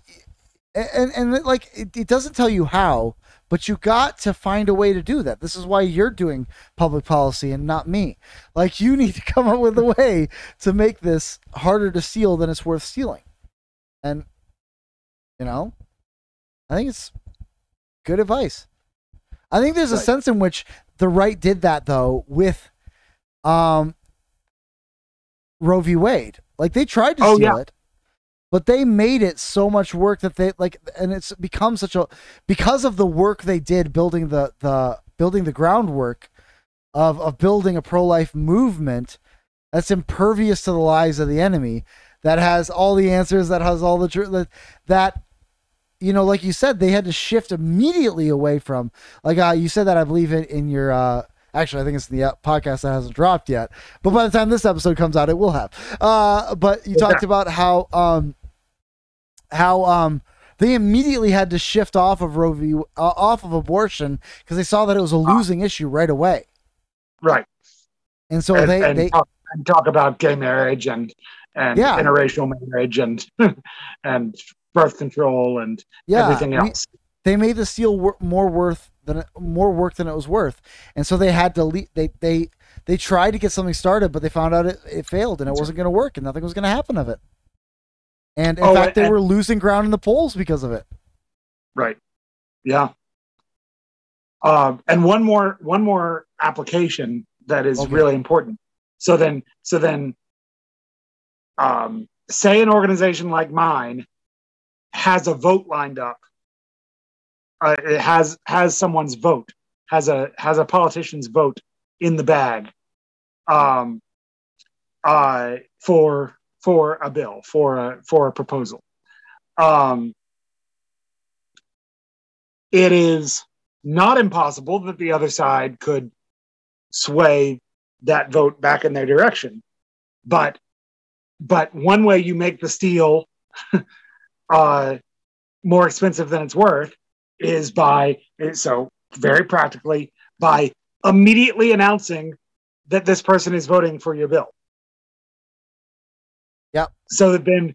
and and, like it, it doesn't tell you how, but you got to find a way to do that. This is why you're doing public policy and not me. Like you [LAUGHS] need to come up with a way to make this harder to steal than it's worth stealing. And you know, I think it's good advice. I think there's a Right. sense in which the right did that though with um Roe v. Wade. Like they tried to Oh, steal yeah. it, but they made it so much work that they like and it's become such a because of the work they did building the the building the groundwork of of building a pro-life movement that's impervious to the lies of the enemy that has all the answers that has all the truth that, that you know like you said they had to shift immediately away from like uh, you said that i believe in, in your uh actually i think it's the uh, podcast that hasn't dropped yet but by the time this episode comes out it will have. Uh but you talked about how um how um they immediately had to shift off of Roe v. Uh, off of abortion because they saw that it was a losing issue right away, Right. and so and, they and they talk, and talk about gay marriage and and Yeah. interracial marriage and [LAUGHS] and birth control and yeah everything we- else. they made the steal wor- more worth than more work than it was worth, and so they had to le- they they they tried to get something started, but they found out it, it failed and it wasn't going to work and nothing was going to happen of it. And in Oh, fact, they and- were losing ground in the polls because of it. Right. Yeah. Um, and one more one more application that is Okay. really important. So then so then um, say an organization like mine has a vote lined up. Uh, it has has someone's vote, has a has a politician's vote in the bag um, uh, for for a bill, for a for a proposal. Um, it is not impossible that the other side could sway that vote back in their direction but but one way you make the steal [LAUGHS] uh, more expensive than it's worth is by so very practically by immediately announcing that this person is voting for your bill Yep. so then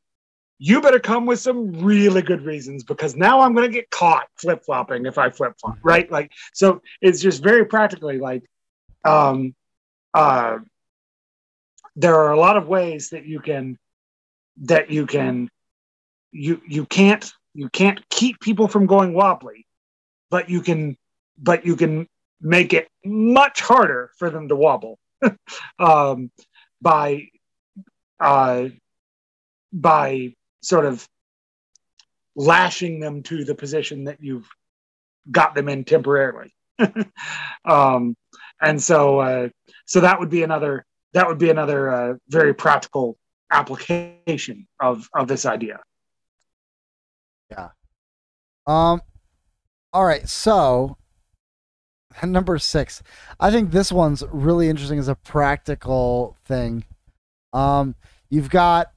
you better come with some really good reasons because now I'm going to get caught flip flopping if I flip flop, right? Like, so it's just very practically like, um, uh, there are a lot of ways that you can, that you can, you you can't you can't keep people from going wobbly, but you can, but you can make it much harder for them to wobble, [LAUGHS] um, by, uh, by sort of lashing them to the position that you've got them in temporarily. [LAUGHS] um, and so, uh, so that would be another that would be another uh, very practical application of of this idea. Yeah. Um, all right, so [LAUGHS] number six, I think this one's really interesting as a practical thing. Um, you've got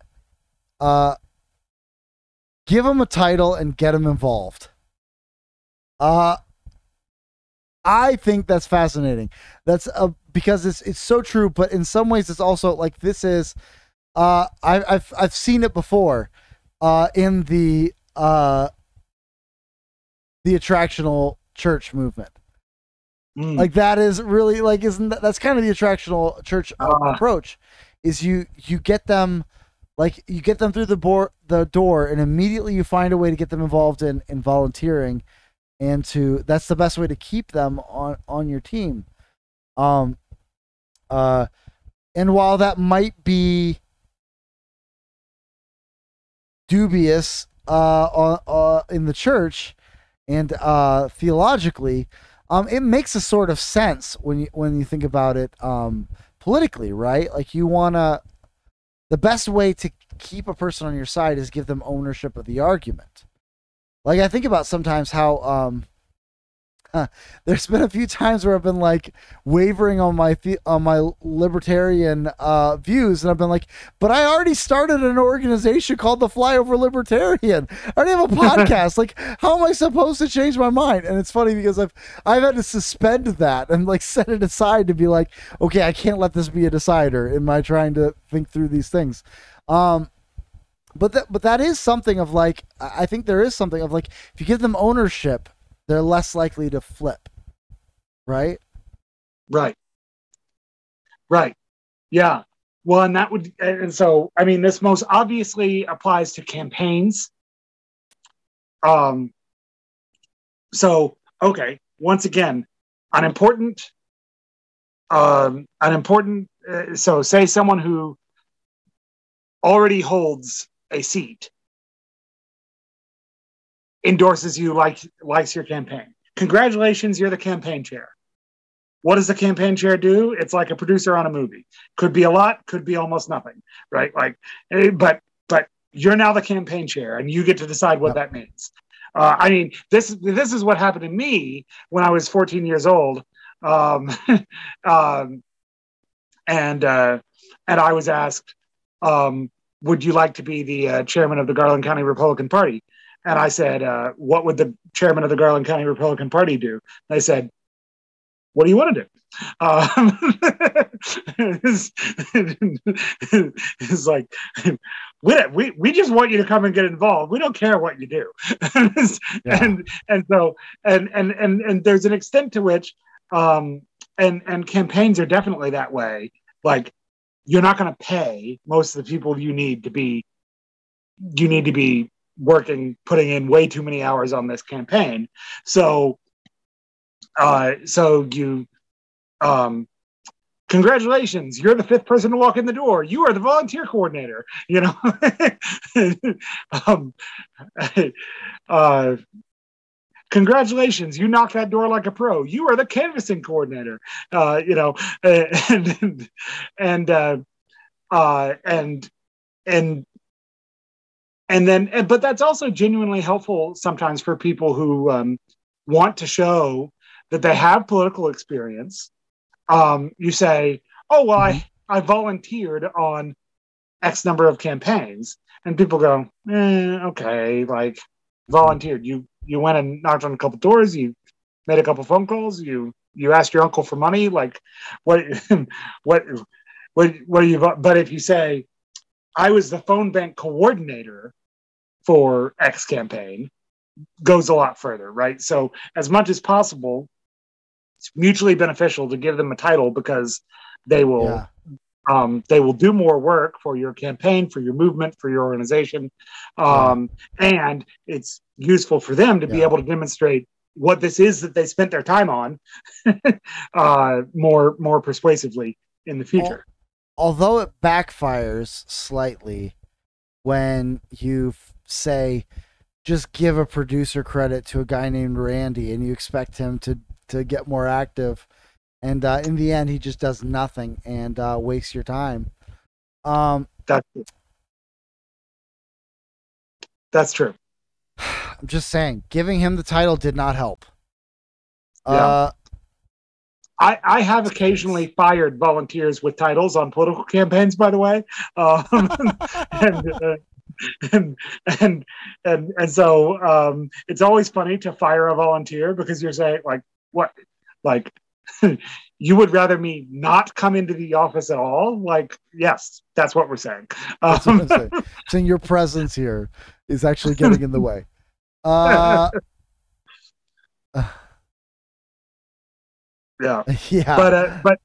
uh, give them a title and get them involved. Uh, I think that's fascinating. That's uh, because it's it's so true, but in some ways it's also like this is. Uh, I, I've I've seen it before, uh, in the uh the attractional church movement. Mm. Like that is really like isn't that, that's kind of the attractional church uh, approach is you you get them like you get them through the board the door and immediately you find a way to get them involved in in volunteering and to that's the best way to keep them on on your team. Um uh and while that might be dubious uh, on, uh, in the church and uh, theologically, um, it makes a sort of sense when you when you think about it um, politically, right? Like you want to. The best way to keep a person on your side is give them ownership of the argument. Like I think about sometimes how um, [LAUGHS] there's been a few times where I've been like wavering on my the- on my libertarian uh, views, and I've been like, but I already started an organization called the Flyover Libertarian. I already have a [LAUGHS] podcast. like, how am I supposed to change my mind? And it's funny because I've I've had to suspend that and like [LAUGHS] set it aside to be like, okay, I can't let this be a decider in my trying to think through these things. Um, But that but that is something of like I I think there is something of like if you give them ownership, they're less likely to flip. Right? Right. Right. Yeah. Well, and that would, and so, I mean, this most obviously applies to campaigns. Um, so, okay, once again, an important, um, an important, uh, so say someone who already holds a seat endorses you, like likes your campaign. Congratulations, you're the campaign chair. What does the campaign chair do? It's like a producer on a movie. Could be a lot, could be almost nothing, right? Like, eh, but but you're now the campaign chair, and you get to decide what that means. Uh, I mean, this this is what happened to me when I was 14 years old, um, [LAUGHS] um, and uh, and I was asked, um, "Would you like to be the uh, chairman of the Garland County Republican Party?" And I said, uh, "What would the chairman of the Garland County Republican Party do?" They said, what do you want to do? Um, [LAUGHS] it's, it's like we, we we just want you to come and get involved. We don't care what you do, [LAUGHS] Yeah. and and so and and and and there's an extent to which um, and and campaigns are definitely that way. Like you're not going to pay most of the people you need to be you need to be working putting in way too many hours on this campaign so uh, so you, um, congratulations, you're the fifth person to walk in the door. You are the volunteer coordinator. You know, [LAUGHS] um, [LAUGHS] uh, congratulations, you knocked that door like a pro. You are the canvassing coordinator. Uh, you know, [LAUGHS] and and uh, uh, and and and then, and- but that's also genuinely helpful sometimes for people who um, want to show that they have political experience. Um, you say, "Oh, well, I I volunteered on X number of campaigns," and people go, eh, "Okay, like volunteered. You you went and knocked on a couple doors. You made a couple phone calls. You you asked your uncle for money. Like what [LAUGHS] what what what are you? But if you say, "I was the phone bank coordinator for X campaign," goes a lot further, right? So as much as possible, it's mutually beneficial to give them a title because they will Yeah. um, they will do more work for your campaign, for your movement, for your organization, um, and it's useful for them to be able to demonstrate what this is that they spent their time on [LAUGHS] uh, more more persuasively in the future. although it backfires slightly when you say just give a producer credit to a guy named Randy and you expect him to to get more active. And uh, in the end he just does nothing and uh, wastes your time. Um That's that's true. i'm just saying giving him the title did not help. Yeah. uh I, I have occasionally fired volunteers with titles on political campaigns, by the way, um, [LAUGHS] and, uh, [LAUGHS] and and and and so um, it's always funny to fire a volunteer because you're saying like what like [LAUGHS] you would rather me not come into the office at all? Like yes that's what we're saying. Um, saying. [LAUGHS] Your presence here is actually getting in the way. Uh yeah. Yeah. But uh, but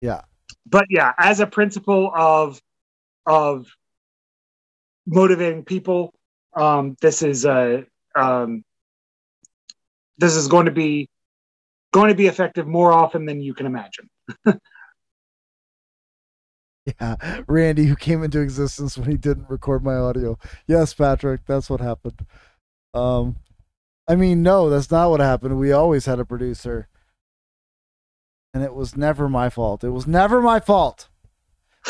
Yeah. but yeah as a principle of of motivating people um this is uh um this is going to be going to be effective more often than you can imagine [LAUGHS] Yeah, Randy, who came into existence when he didn't record my audio. Yes, Patrick, that's what happened. Um, I mean, no, that's not what happened. We always had a producer, and it was never my fault. It was never my fault.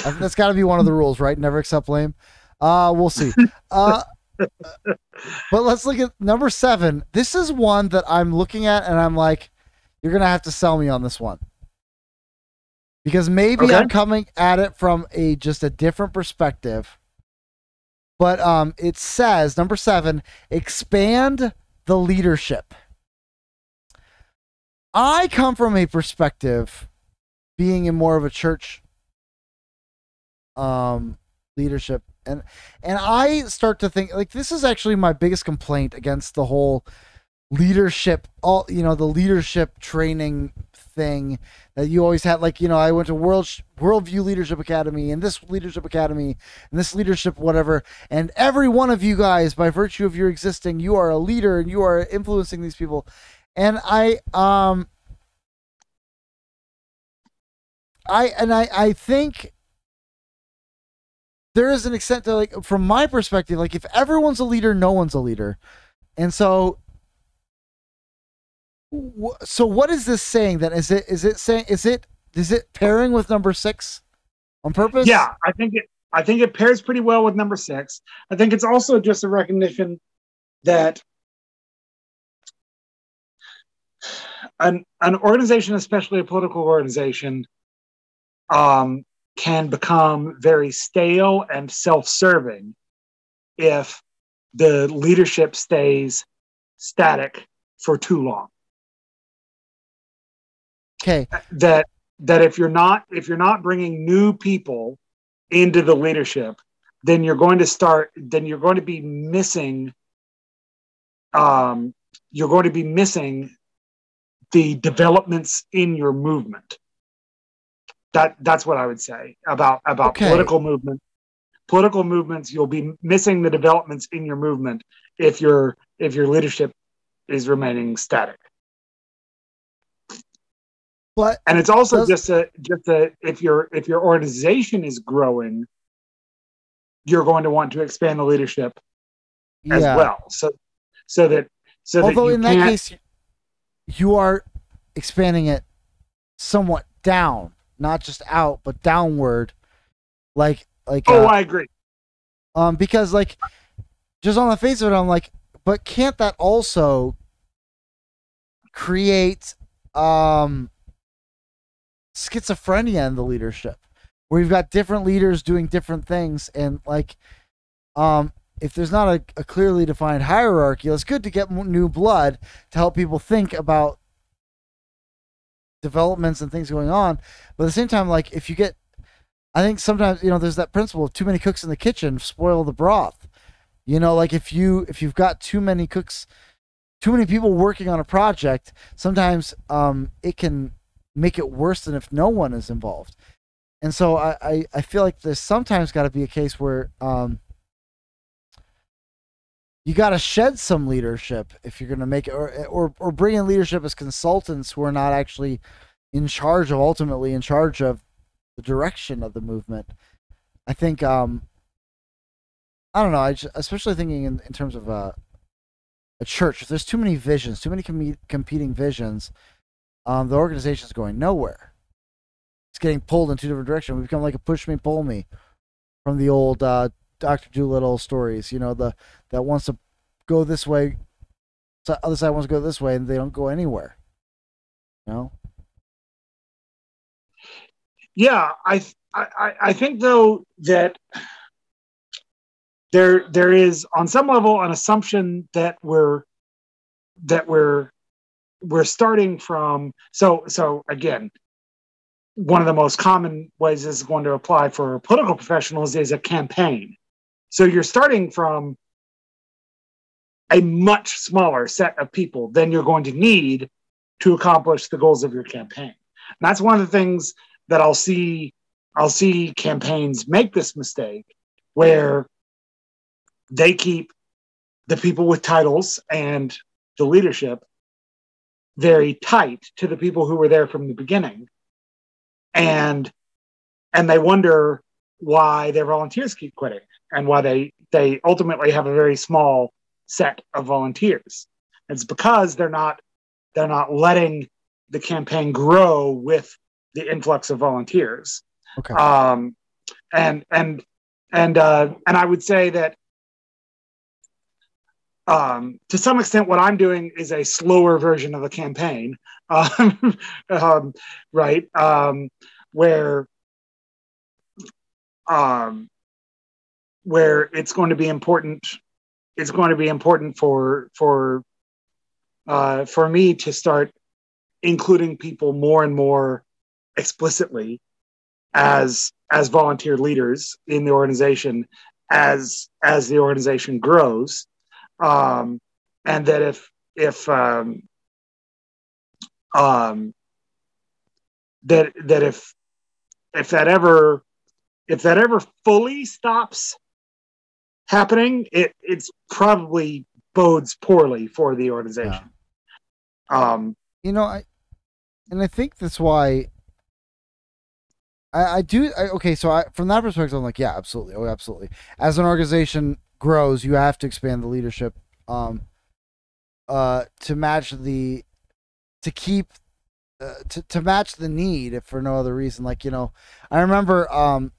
That's got to be one of the rules, right? Never accept blame. Uh, we'll see. [LAUGHS] Uh, but let's look at number seven. This is one that I'm looking at, and I'm like, you're gonna have to sell me on this one because maybe Okay. I'm coming at it from a just a different perspective. But um, it says number seven: expand the leadership. I come from a perspective, being in more of a church um, leadership and and I start to think like this is actually my biggest complaint against the whole leadership all you know the leadership training thing that you always had. Like you know i went to world worldview leadership academy and this leadership academy and this leadership whatever. And every one of you guys by virtue of your existing you are a leader and you are influencing these people. And i um i and i i think there is an extent to like from my perspective like if everyone's a leader no one's a leader and so so what is this saying then? Is it is it saying is it is it pairing with number six on purpose? Yeah, I think it I think it pairs pretty well with number six. I think it's also just a recognition that an an organization, especially a political organization, um, can become very stale and self-serving if the leadership stays static for too long. Okay. That that if you're not if you're not bringing new people into the leadership, then you're going to start then you're going to be missing um you're going to be missing the developments in your movement. That that's what I would say about about okay. political movement. Political movements, you'll be missing the developments in your movement if your if your leadership is remaining static. But and it's also does, just a just a if your if your organization is growing, you're going to want to expand the leadership as yeah. well. So so that so although that in that case you are expanding it somewhat down, not just out, but downward. Like like Oh, uh, I agree. Um because like just on the face of it, I'm like, but can't that also create um schizophrenia in the leadership where you've got different leaders doing different things and like um if there's not a, a clearly defined hierarchy it's good to get new blood to help people think about developments and things going on but at the same time like if you get i think sometimes you know there's that principle of too many cooks in the kitchen spoil the broth you know like if you if you've got too many cooks too many people working on a project sometimes um it can make it worse than if no one is involved. And so I, I, I feel like there's sometimes got to be a case where um, you got to shed some leadership if you're going to make it, or, or, or bring in leadership as consultants who are not actually in charge of, ultimately in charge of the direction of the movement. I think, um, I don't know, I just, especially thinking in, in terms of uh, a church, if there's too many visions, too many com- competing visions, um, the organization is going nowhere. It's getting pulled in two different directions. We become like a push me, pull me from the old uh, Doctor Dolittle stories. You know, the that wants to go this way, the other side wants to go this way, and they don't go anywhere. You know. Yeah, I I I think though that there there is on some level an assumption that we're that we're we're starting from so so again one of the most common ways this is going to apply for political professionals is a campaign so you're starting from a much smaller set of people than you're going to need to accomplish the goals of your campaign. And that's one of the things that i'll see i'll see campaigns make this mistake where they keep the people with titles and the leadership very tight to the people who were there from the beginning. And and they wonder why their volunteers keep quitting and why they they ultimately have a very small set of volunteers it's because they're not they're not letting the campaign grow with the influx of volunteers okay um and and and uh and i would say that um, to some extent, what I'm doing is a slower version of a campaign, [LAUGHS] um, um, right? Um, where um, where it's going to be important. It's going to be important for for uh, for me to start including people more and more explicitly as as volunteer leaders in the organization as as the organization grows, um, and that if if um, um, that that if if that ever if that ever fully stops happening, it it's probably bodes poorly for the organization. Yeah. Um, you know, I and I think that's why I, I do. I, okay, so I, from that perspective, I'm like, yeah, absolutely, oh, absolutely. As an organization grows, you have to expand the leadership, um, uh, to match the, to keep, uh, to to match the need, if for no other reason. Like you know, I remember, um,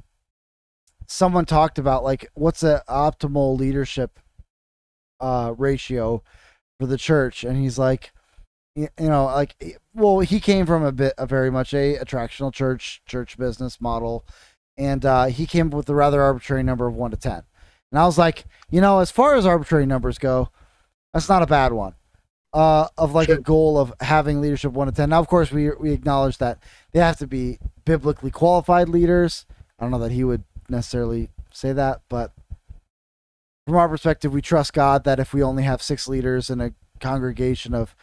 someone talked about like what's the optimal leadership, uh, ratio for the church, and he's like, you, know, like well, he came from a bit a very much a attractional church church business model, and uh, he came up with a rather arbitrary number of one to ten. And I was like, you know, as far as arbitrary numbers go, that's not a bad one. Uh, of like sure. a goal of having leadership one to ten. Now, of course, we we acknowledge that they have to be biblically qualified leaders. I don't know that he would necessarily say that, but from our perspective, we trust God that if we only have six leaders in a congregation of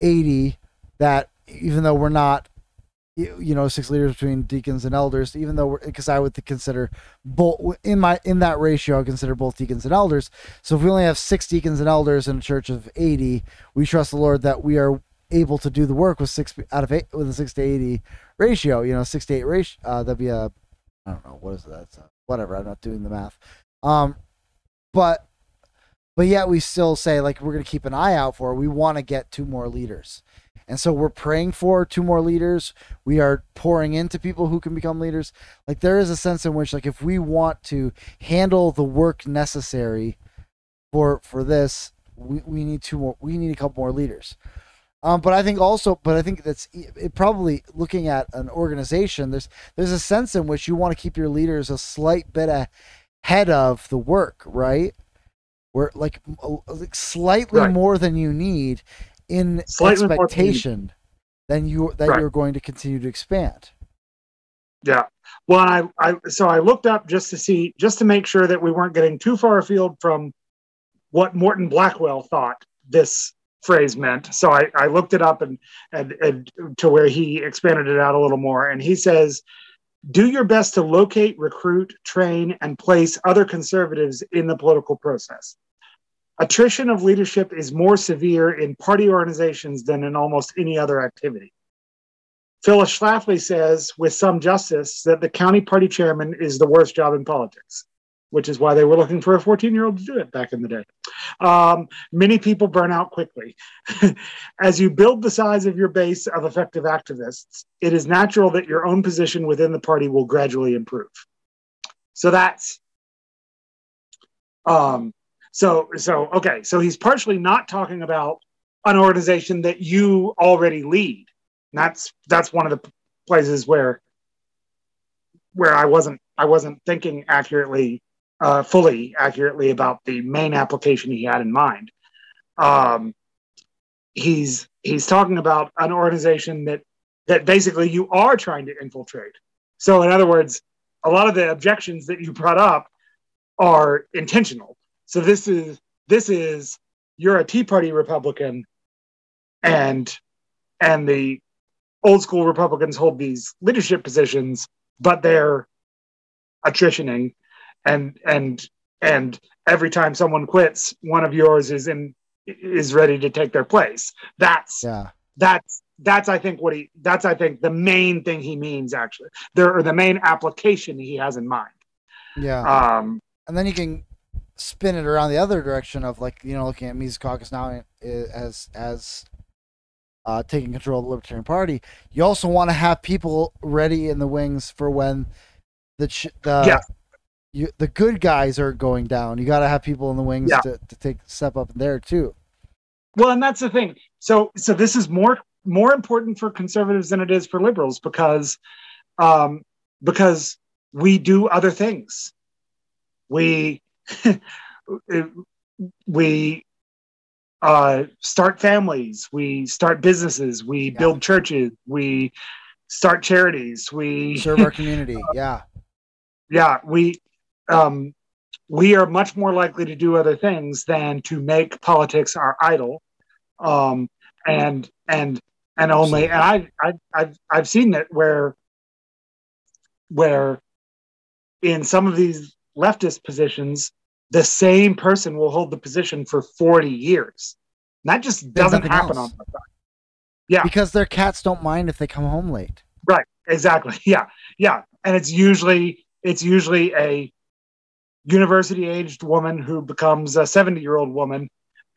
80 that even though we're not you know six leaders between deacons and elders even though because i would consider both in my in that ratio i consider both deacons and elders. So if we only have six deacons and elders in a church of 80 we trust the lord that we are able to do the work with six out of eight with a six to 80 ratio you know six to eight ratio uh, that'd be a i don't know what is that uh, whatever i'm not doing the math um but but yet we still say like we're to keep an eye out for. We want to get two more leaders. And so we're praying for two more leaders. We are pouring into people who can become leaders. Like there is a sense in which like if we want to handle the work necessary for for this, we, we need two more we need a couple more leaders. Um, but I think also, but I think that's it probably looking at an organization. There's there's a sense in which you want to keep your leaders a slight bit ahead of the work, right? where like, like slightly right. more than you need in slightly expectation than you that right. you're going to continue to expand. Yeah. Well, I, I so I looked up just to see just to make sure that we weren't getting too far afield from what Morton Blackwell thought this phrase meant. So I, I looked it up and, and and to where he expanded it out a little more. And he says do your best to locate, recruit, train, and place other conservatives in the political process. Attrition of leadership is more severe in party organizations than in almost any other activity. Phyllis Schlafly says, with some justice, that the county party chairman is the worst job in politics which is why they were looking for a 14 year old to do it back in the day. Um, many people burn out quickly. [LAUGHS] As you build the size of your base of effective activists, it is natural that your own position within the party will gradually improve. So that's um, so so okay. So he's partially not talking about an organization that you already lead. And that's that's one of the places where where I wasn't I wasn't thinking accurately uh, fully accurately about the main application he had in mind. Um, he's he's talking about an organization that that basically you are trying to infiltrate. So, in other words, a lot of the objections that you brought up are intentional. So this is this is you're a Tea Party Republican, and and the old school Republicans hold these leadership positions, but they're attritioning and and and every time someone quits, one of yours is in is ready to take their place. That's yeah. That's that's I think what he that's I think the main thing he means actually. There or the main application he has in mind. Yeah. Um and then you can spin it around the other direction of like, you know, looking at Mises Caucus now as as uh, taking control of the Libertarian Party. You also want to have people ready in the wings for when the ch- the yeah you the good guys are going down. You got to have people in the wings yeah. to, to take step up there too. Well, and that's the thing. So so this is more more important for conservatives than it is for liberals because um, because we do other things. We [LAUGHS] we uh, start families, we start businesses, we yeah. build churches, we start charities, we serve our community. [LAUGHS] Yeah, yeah, we um, we are much more likely to do other things than to make politics our idol. Um, and and and only and I, I I've I've seen it where where in some of these leftist positions, the same person will hold the position for 40 years. And that just doesn't happen else. on the side. Yeah. Because their cats don't mind if they come home late. Right. Exactly. [LAUGHS] Yeah. Yeah. And it's usually it's usually a university aged woman who becomes a 70 year old woman.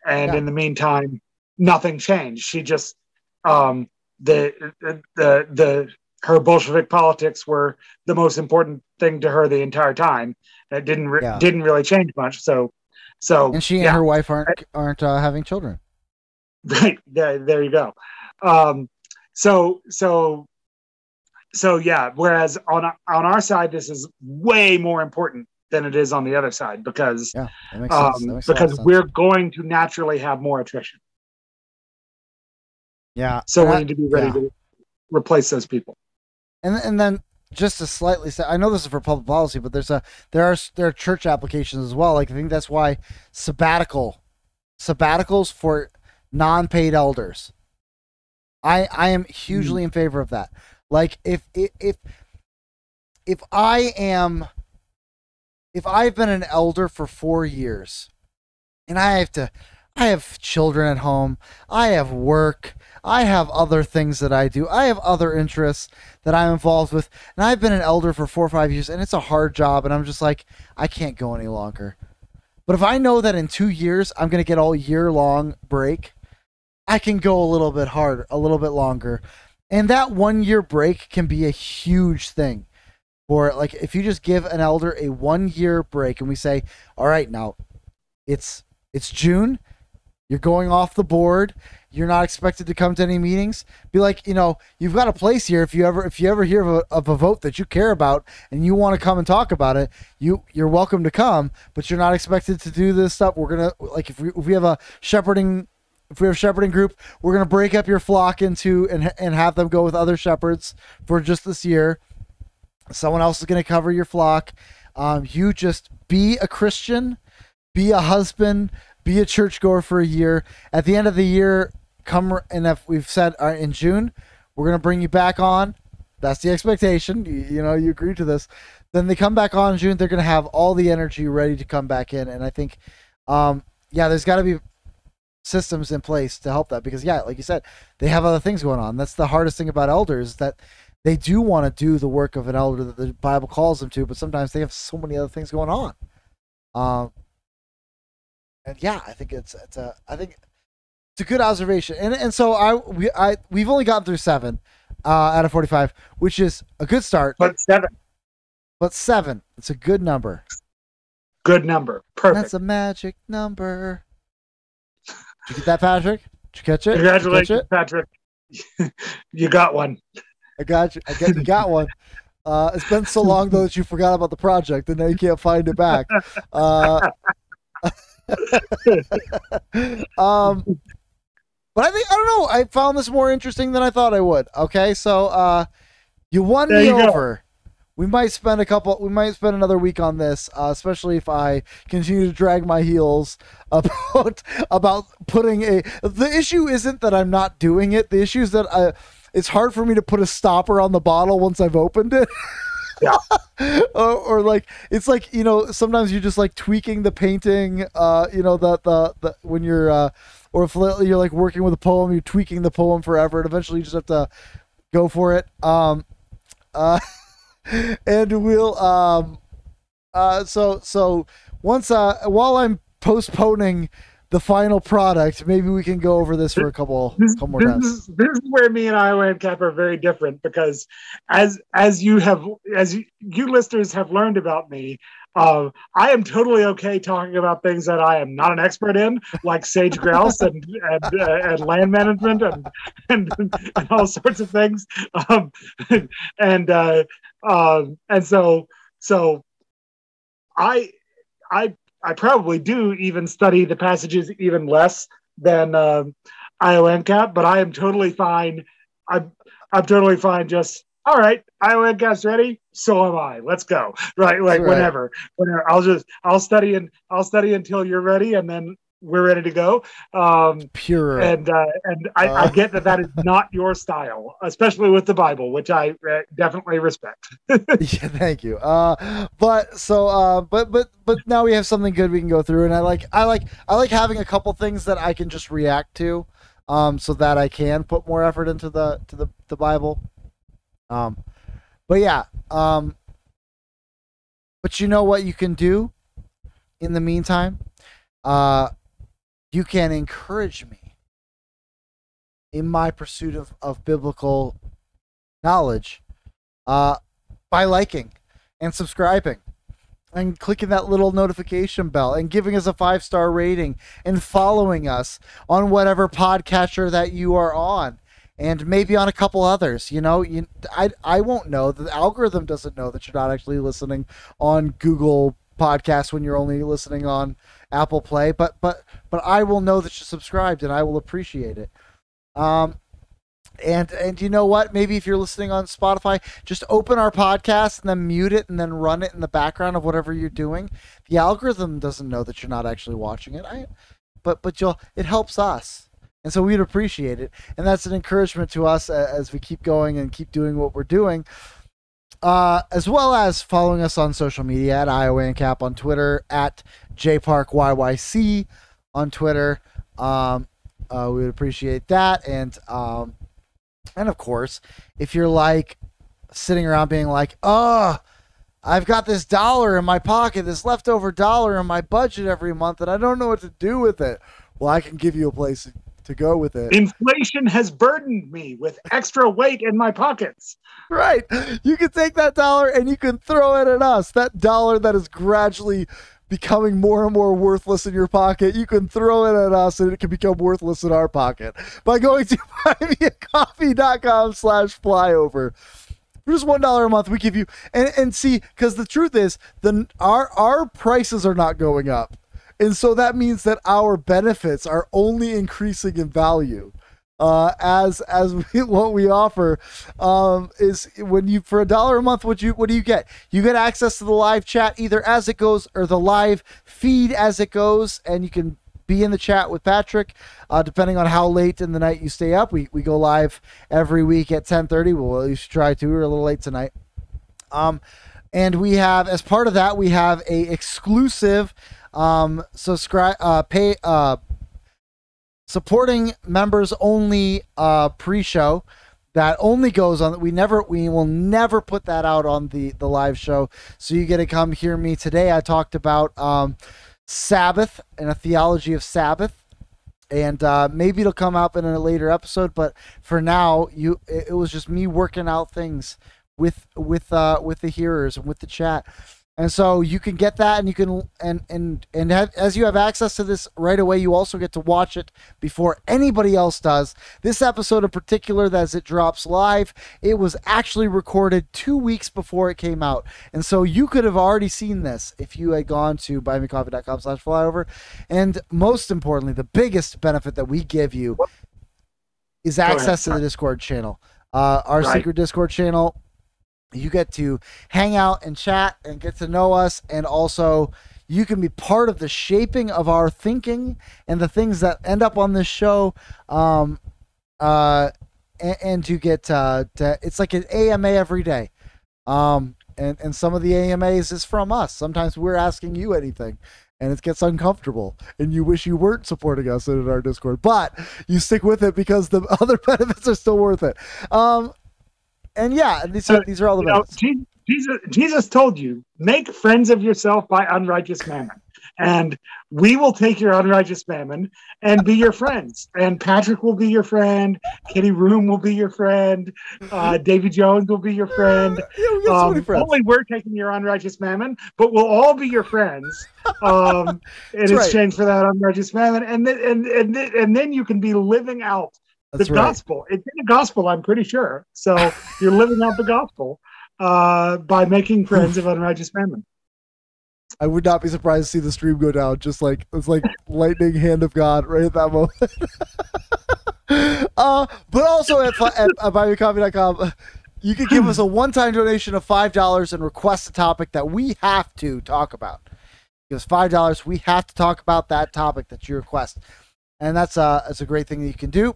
And yeah. in the meantime, nothing changed. She just um the the the her Bolshevik politics were the most important thing to her the entire time. It didn't re- yeah. didn't really change much. So, so and she and her wife aren't aren't uh, having children. Right there, there you go. Um, so so so yeah. Whereas on on our side, this is way more important than it is on the other side because yeah, um, because we're going to naturally have more attrition. Yeah. So we need to be ready yeah. to replace those people and and then just to slightly say, I know this is for public policy, but there's a there are there are church applications as well. Like I think that's why sabbatical sabbaticals for non-paid elders. I I am hugely mm. in favor of that. Like if if if I am if I've been an elder for 4 years and I have to I have children at home, I have work, I have other things that I do. I have other interests that I'm involved with. And I've been an elder for four or five years, and it's a hard job. And I'm just like, I can't go any longer. But if I know that in two years I'm going to get all year long break, I can go a little bit harder, a little bit longer. And that one year break can be a huge thing. For like, if you just give an elder a one year break and we say, all right, now it's it's June, you're going off the board you're not expected to come to any meetings be like you know you've got a place here. If you ever if you ever hear of a, of a vote that you care about and you want to come and talk about it you you're welcome to come but you're not expected to do this stuff. We're gonna like if we, if we have a shepherding if we have shepherding group we're gonna break up your flock into and and have them go with other shepherds for just this year someone else is gonna cover your flock um, you just be a christian be a husband be a churchgoer for a year at the end of the year come and if we've said uh, in June, we're gonna bring you back on. That's the expectation. You, you know, you agree to this. Then they come back on June. They're gonna have all the energy ready to come back in, and I think, um, yeah, there's got to be systems in place to help that because yeah, like you said, they have other things going on. That's the hardest thing about elders that they do want to do the work of an elder that the Bible calls them to, but sometimes they have so many other things going on. Um, and yeah, I think it's it's a I think it's a good observation, and and so I we I we've only gotten through seven uh, out of forty five, which is a good start. But seven. But seven. It's a good number. Good number. Perfect. That's a magic number. Did you get that, Patrick? Did you catch it? Congratulations, it? Patrick. [LAUGHS] you got one. I got you. I got you. Got one. Uh, it's been so long though that you forgot about the project, and now you can't find it back. Uh, [LAUGHS] um, but I think I don't know. I found this more interesting than I thought I would. Okay, so uh, you won there me you over. Go. We might spend a couple. We might spend another week on this, uh, especially if I continue to drag my heels [LAUGHS] about about putting a. The issue isn't that I'm not doing it. The issue is that I, uh, it's hard for me to put a stopper on the bottle once I've opened it. Yeah. [LAUGHS] or, or, like it's like you know sometimes you're just like tweaking the painting. Uh, you know the the, the when you're uh or if you're like working with a poem, you're tweaking the poem forever, and eventually you just have to go for it. Um, uh, [LAUGHS] and we'll um, uh, so so once uh, while I'm postponing the final product, maybe we can go over this for a couple, this, couple more this times. Is, this is where me and Iowancap are very different because as as you have as you, you listeners have learned about me, uh, I am totally okay talking about things that I am not an expert in, like sage grouse and and, uh, and land management and, and, and all sorts of things. Um, and uh, uh, and so so I I I probably do even study the passages even less than um, Iowancap, but I am totally fine. I'm I'm totally fine just all right, guys ready? So am I. Let's go. Right, like Right. whenever, whenever. I'll just I'll study and I'll study until you're ready, and then we're ready to go. Um, Pure. and uh, and I, I Uh. get that that is not your style, especially with the Bible, which I uh, definitely respect. [LAUGHS] yeah, thank you. Uh, but so, uh, but but but now we have something good we can go through, and I like I like I like having a couple things that I can just react to, um, so that I can put more effort into the to the the Bible. Um, but yeah, um, but you know what you can do in the meantime, uh, you can encourage me in my pursuit of of biblical knowledge uh, by liking and subscribing and clicking that little notification bell and giving us a five star rating and following us on whatever podcatcher that you are on and maybe on a couple others you know? You, I, I won't know. The algorithm doesn't know that you're not actually listening on google podcasts when you're only listening on apple play but but but i will know that you're subscribed and i will appreciate it um and and you know what? Maybe if you're listening on Spotify, just open our podcast and then mute it and then run it in the background of whatever you're doing. The algorithm doesn't know that you're not actually watching it. I, but but you'll it helps us, and so we'd appreciate it. And that's an encouragement to us as we keep going and keep doing what we're doing. Uh, as well as following us on social media at Iowancap on Twitter, at JParkYYC on Twitter. Um, uh, we would appreciate that. And um, and of course, if you're like sitting around being like, oh, I've got this dollar in my pocket, this leftover dollar in my budget every month, and I don't know what to do with it. Well, I can give you a place to go with it. Inflation has burdened me with extra weight in my pockets. Right. You can take that dollar and you can throw it at us. That dollar that is gradually becoming more and more worthless in your pocket, you can throw it at us and it can become worthless in our pocket by going to [LAUGHS] buymeacoffee.com slash flyover. For just one dollar a month, we give you and, and see because the truth is the our our prices are not going up. And so that means that our benefits are only increasing in value. Uh, as as [LAUGHS] we, what we offer um, is when you for a dollar a month what you what do you get? You get access to the live chat either as it goes or the live feed as it goes. And you can be in the chat with Patrick uh, depending on how late in the night you stay up. We, we go live every week at 10:30 we'll at least try to. We're a little late tonight. Um, and we have as part of that we have a exclusive um, subscribe uh, pay uh, supporting members only uh, pre-show that only goes on we never we will never put that out on the the live show. So you get to come hear me. Today i talked about um, sabbath and a theology of sabbath. And uh, maybe it'll come up in a later episode but for now you it, it was just me working out things with with uh with the hearers and with the chat and so you can get that and you can and and and have, as you have access to this right away you also get to watch it before anybody else does. This episode in particular that as it drops live it was actually recorded two weeks before it came out. And so you could have already seen this if you had gone to buymecoffee.com slash flyover. And most importantly the biggest benefit that we give you is access to the discord channel. Uh, our Right. secret discord channel you get to hang out and chat and get to know us and also you can be part of the shaping of our thinking and the things that end up on this show. Um uh and, and you get uh to, it's like an ama every day. Um and and some of the amas is from us. Sometimes we're asking you anything and it gets uncomfortable and you wish you weren't supporting us in our discord but you stick with it because the [LAUGHS] other benefits are still worth it. Um and yeah these are, these are all the You know, Jesus, Jesus told you, make friends of yourself by unrighteous mammon. And we will take your unrighteous mammon and be your friends. And Patrick will be your friend. Kitty Room will be your friend. Uh, Davy Jones will be your friend. Yeah, we got so many Um, friends. only we're taking your unrighteous mammon, but we'll all be your friends um, [LAUGHS] in right. exchange for that unrighteous mammon. And then, and, and, and then you can be living out That's the right. gospel. It's in the gospel, I'm pretty sure. So [LAUGHS] you're living out the gospel uh, by making friends of unrighteous mammon. I would not be surprised to see the stream go down. Just like it's like lightning hand of God right at that moment. [LAUGHS] uh, but also at, at, at buymeacoffee.com, you can give us a one-time donation of five dollars and request a topic that we have to talk about. Give us five dollars. We have to talk about that topic that you request, and that's uh that's a great thing that you can do.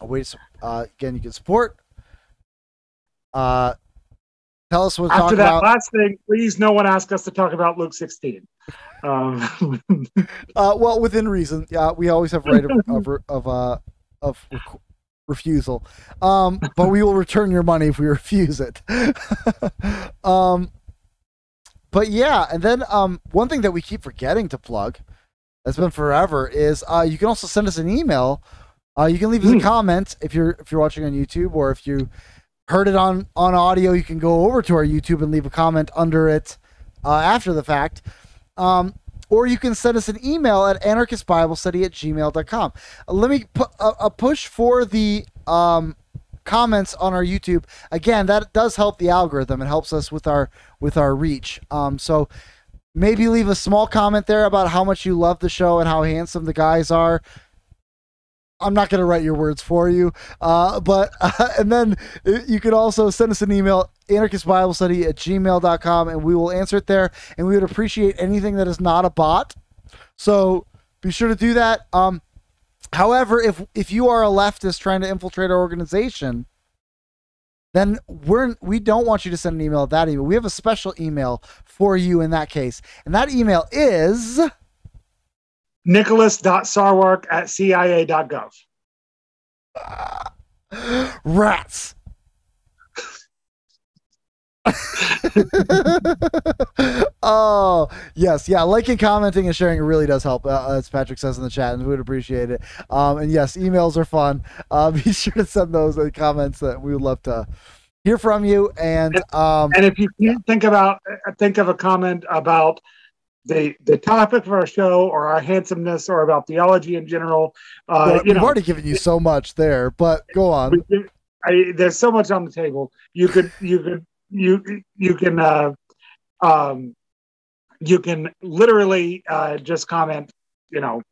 A way to, uh, again, you can support. Uh, tell us what After talk that about. last thing, please no one ask us to talk about Luke 16. Um, [LAUGHS] Uh, well, within reason. Yeah, we always have right of [LAUGHS] of, of uh of requ- refusal. Um, but we will return your money if we [LAUGHS] refuse it. um, but yeah, and then um, one thing that we keep forgetting to plug, that's been forever, is uh, you can also send us an email. Uh, you can leave us a Hmm. comment if you're if you're watching on YouTube or if you heard it on on audio. You can go over to our YouTube and leave a comment under it uh, after the fact. Um, or you can send us an email at anarchistbiblestudy at gmail.com. Uh, let me put a, a push for the um, comments on our YouTube. Again, that does help the algorithm. It helps us with our with our reach. Um, so maybe leave a small comment there about how much you love the show and how handsome the guys are. I'm not going to write your words for you, uh, but uh, [LAUGHS] and then you can also send us an email anarchistbiblestudy at gmail.com and we will answer it there and we would appreciate anything that is not a bot. So be sure to do that. Um, however if if you are a leftist trying to infiltrate our organization then we're we don't want you to send an email at that email. We have a special email for you in that case and that email is Nicholas.sarwark at CIA.gov. [SIGHS] rats. [LAUGHS] Oh yes. Yeah liking commenting and sharing really does help uh, as patrick says in the chat and we would appreciate it. Um, and yes emails are fun. Uh, [LAUGHS] be sure to send those in comments that we would love to hear from you. And um, And if you can't think about think of a comment about the the topic of our show or our handsomeness or about theology in general, uh, well, you we've know, already given you so much there but go on I, there's so much on the table. You could you could you you can uh, um, you can literally uh, just comment, you know,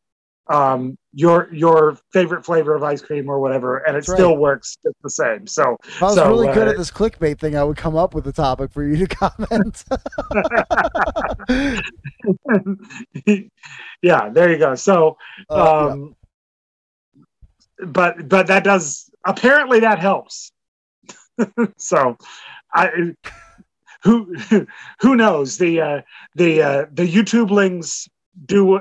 um, your your favorite flavor of ice cream or whatever, and it That's right. still works just the same. So if i was so, really good uh, at this clickbait thing i would come up with a topic for you to [LAUGHS] comment [LAUGHS] yeah, there you go. So Uh, yeah. um, but but that does apparently that helps [LAUGHS] so i who who knows the uh the uh the youtubelings do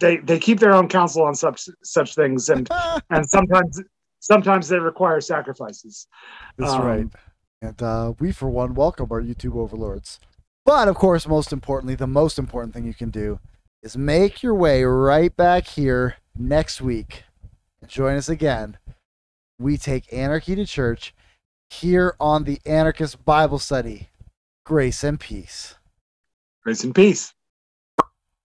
they they keep their own counsel on such such things and [LAUGHS] and sometimes sometimes they require sacrifices That's Um, right. And uh, we, for one, welcome our YouTube overlords. But of course, most importantly, the most important thing you can do is make your way right back here next week and join us again. We take anarchy to church here on the Anarchist Bible Study. Grace and peace. grace and peace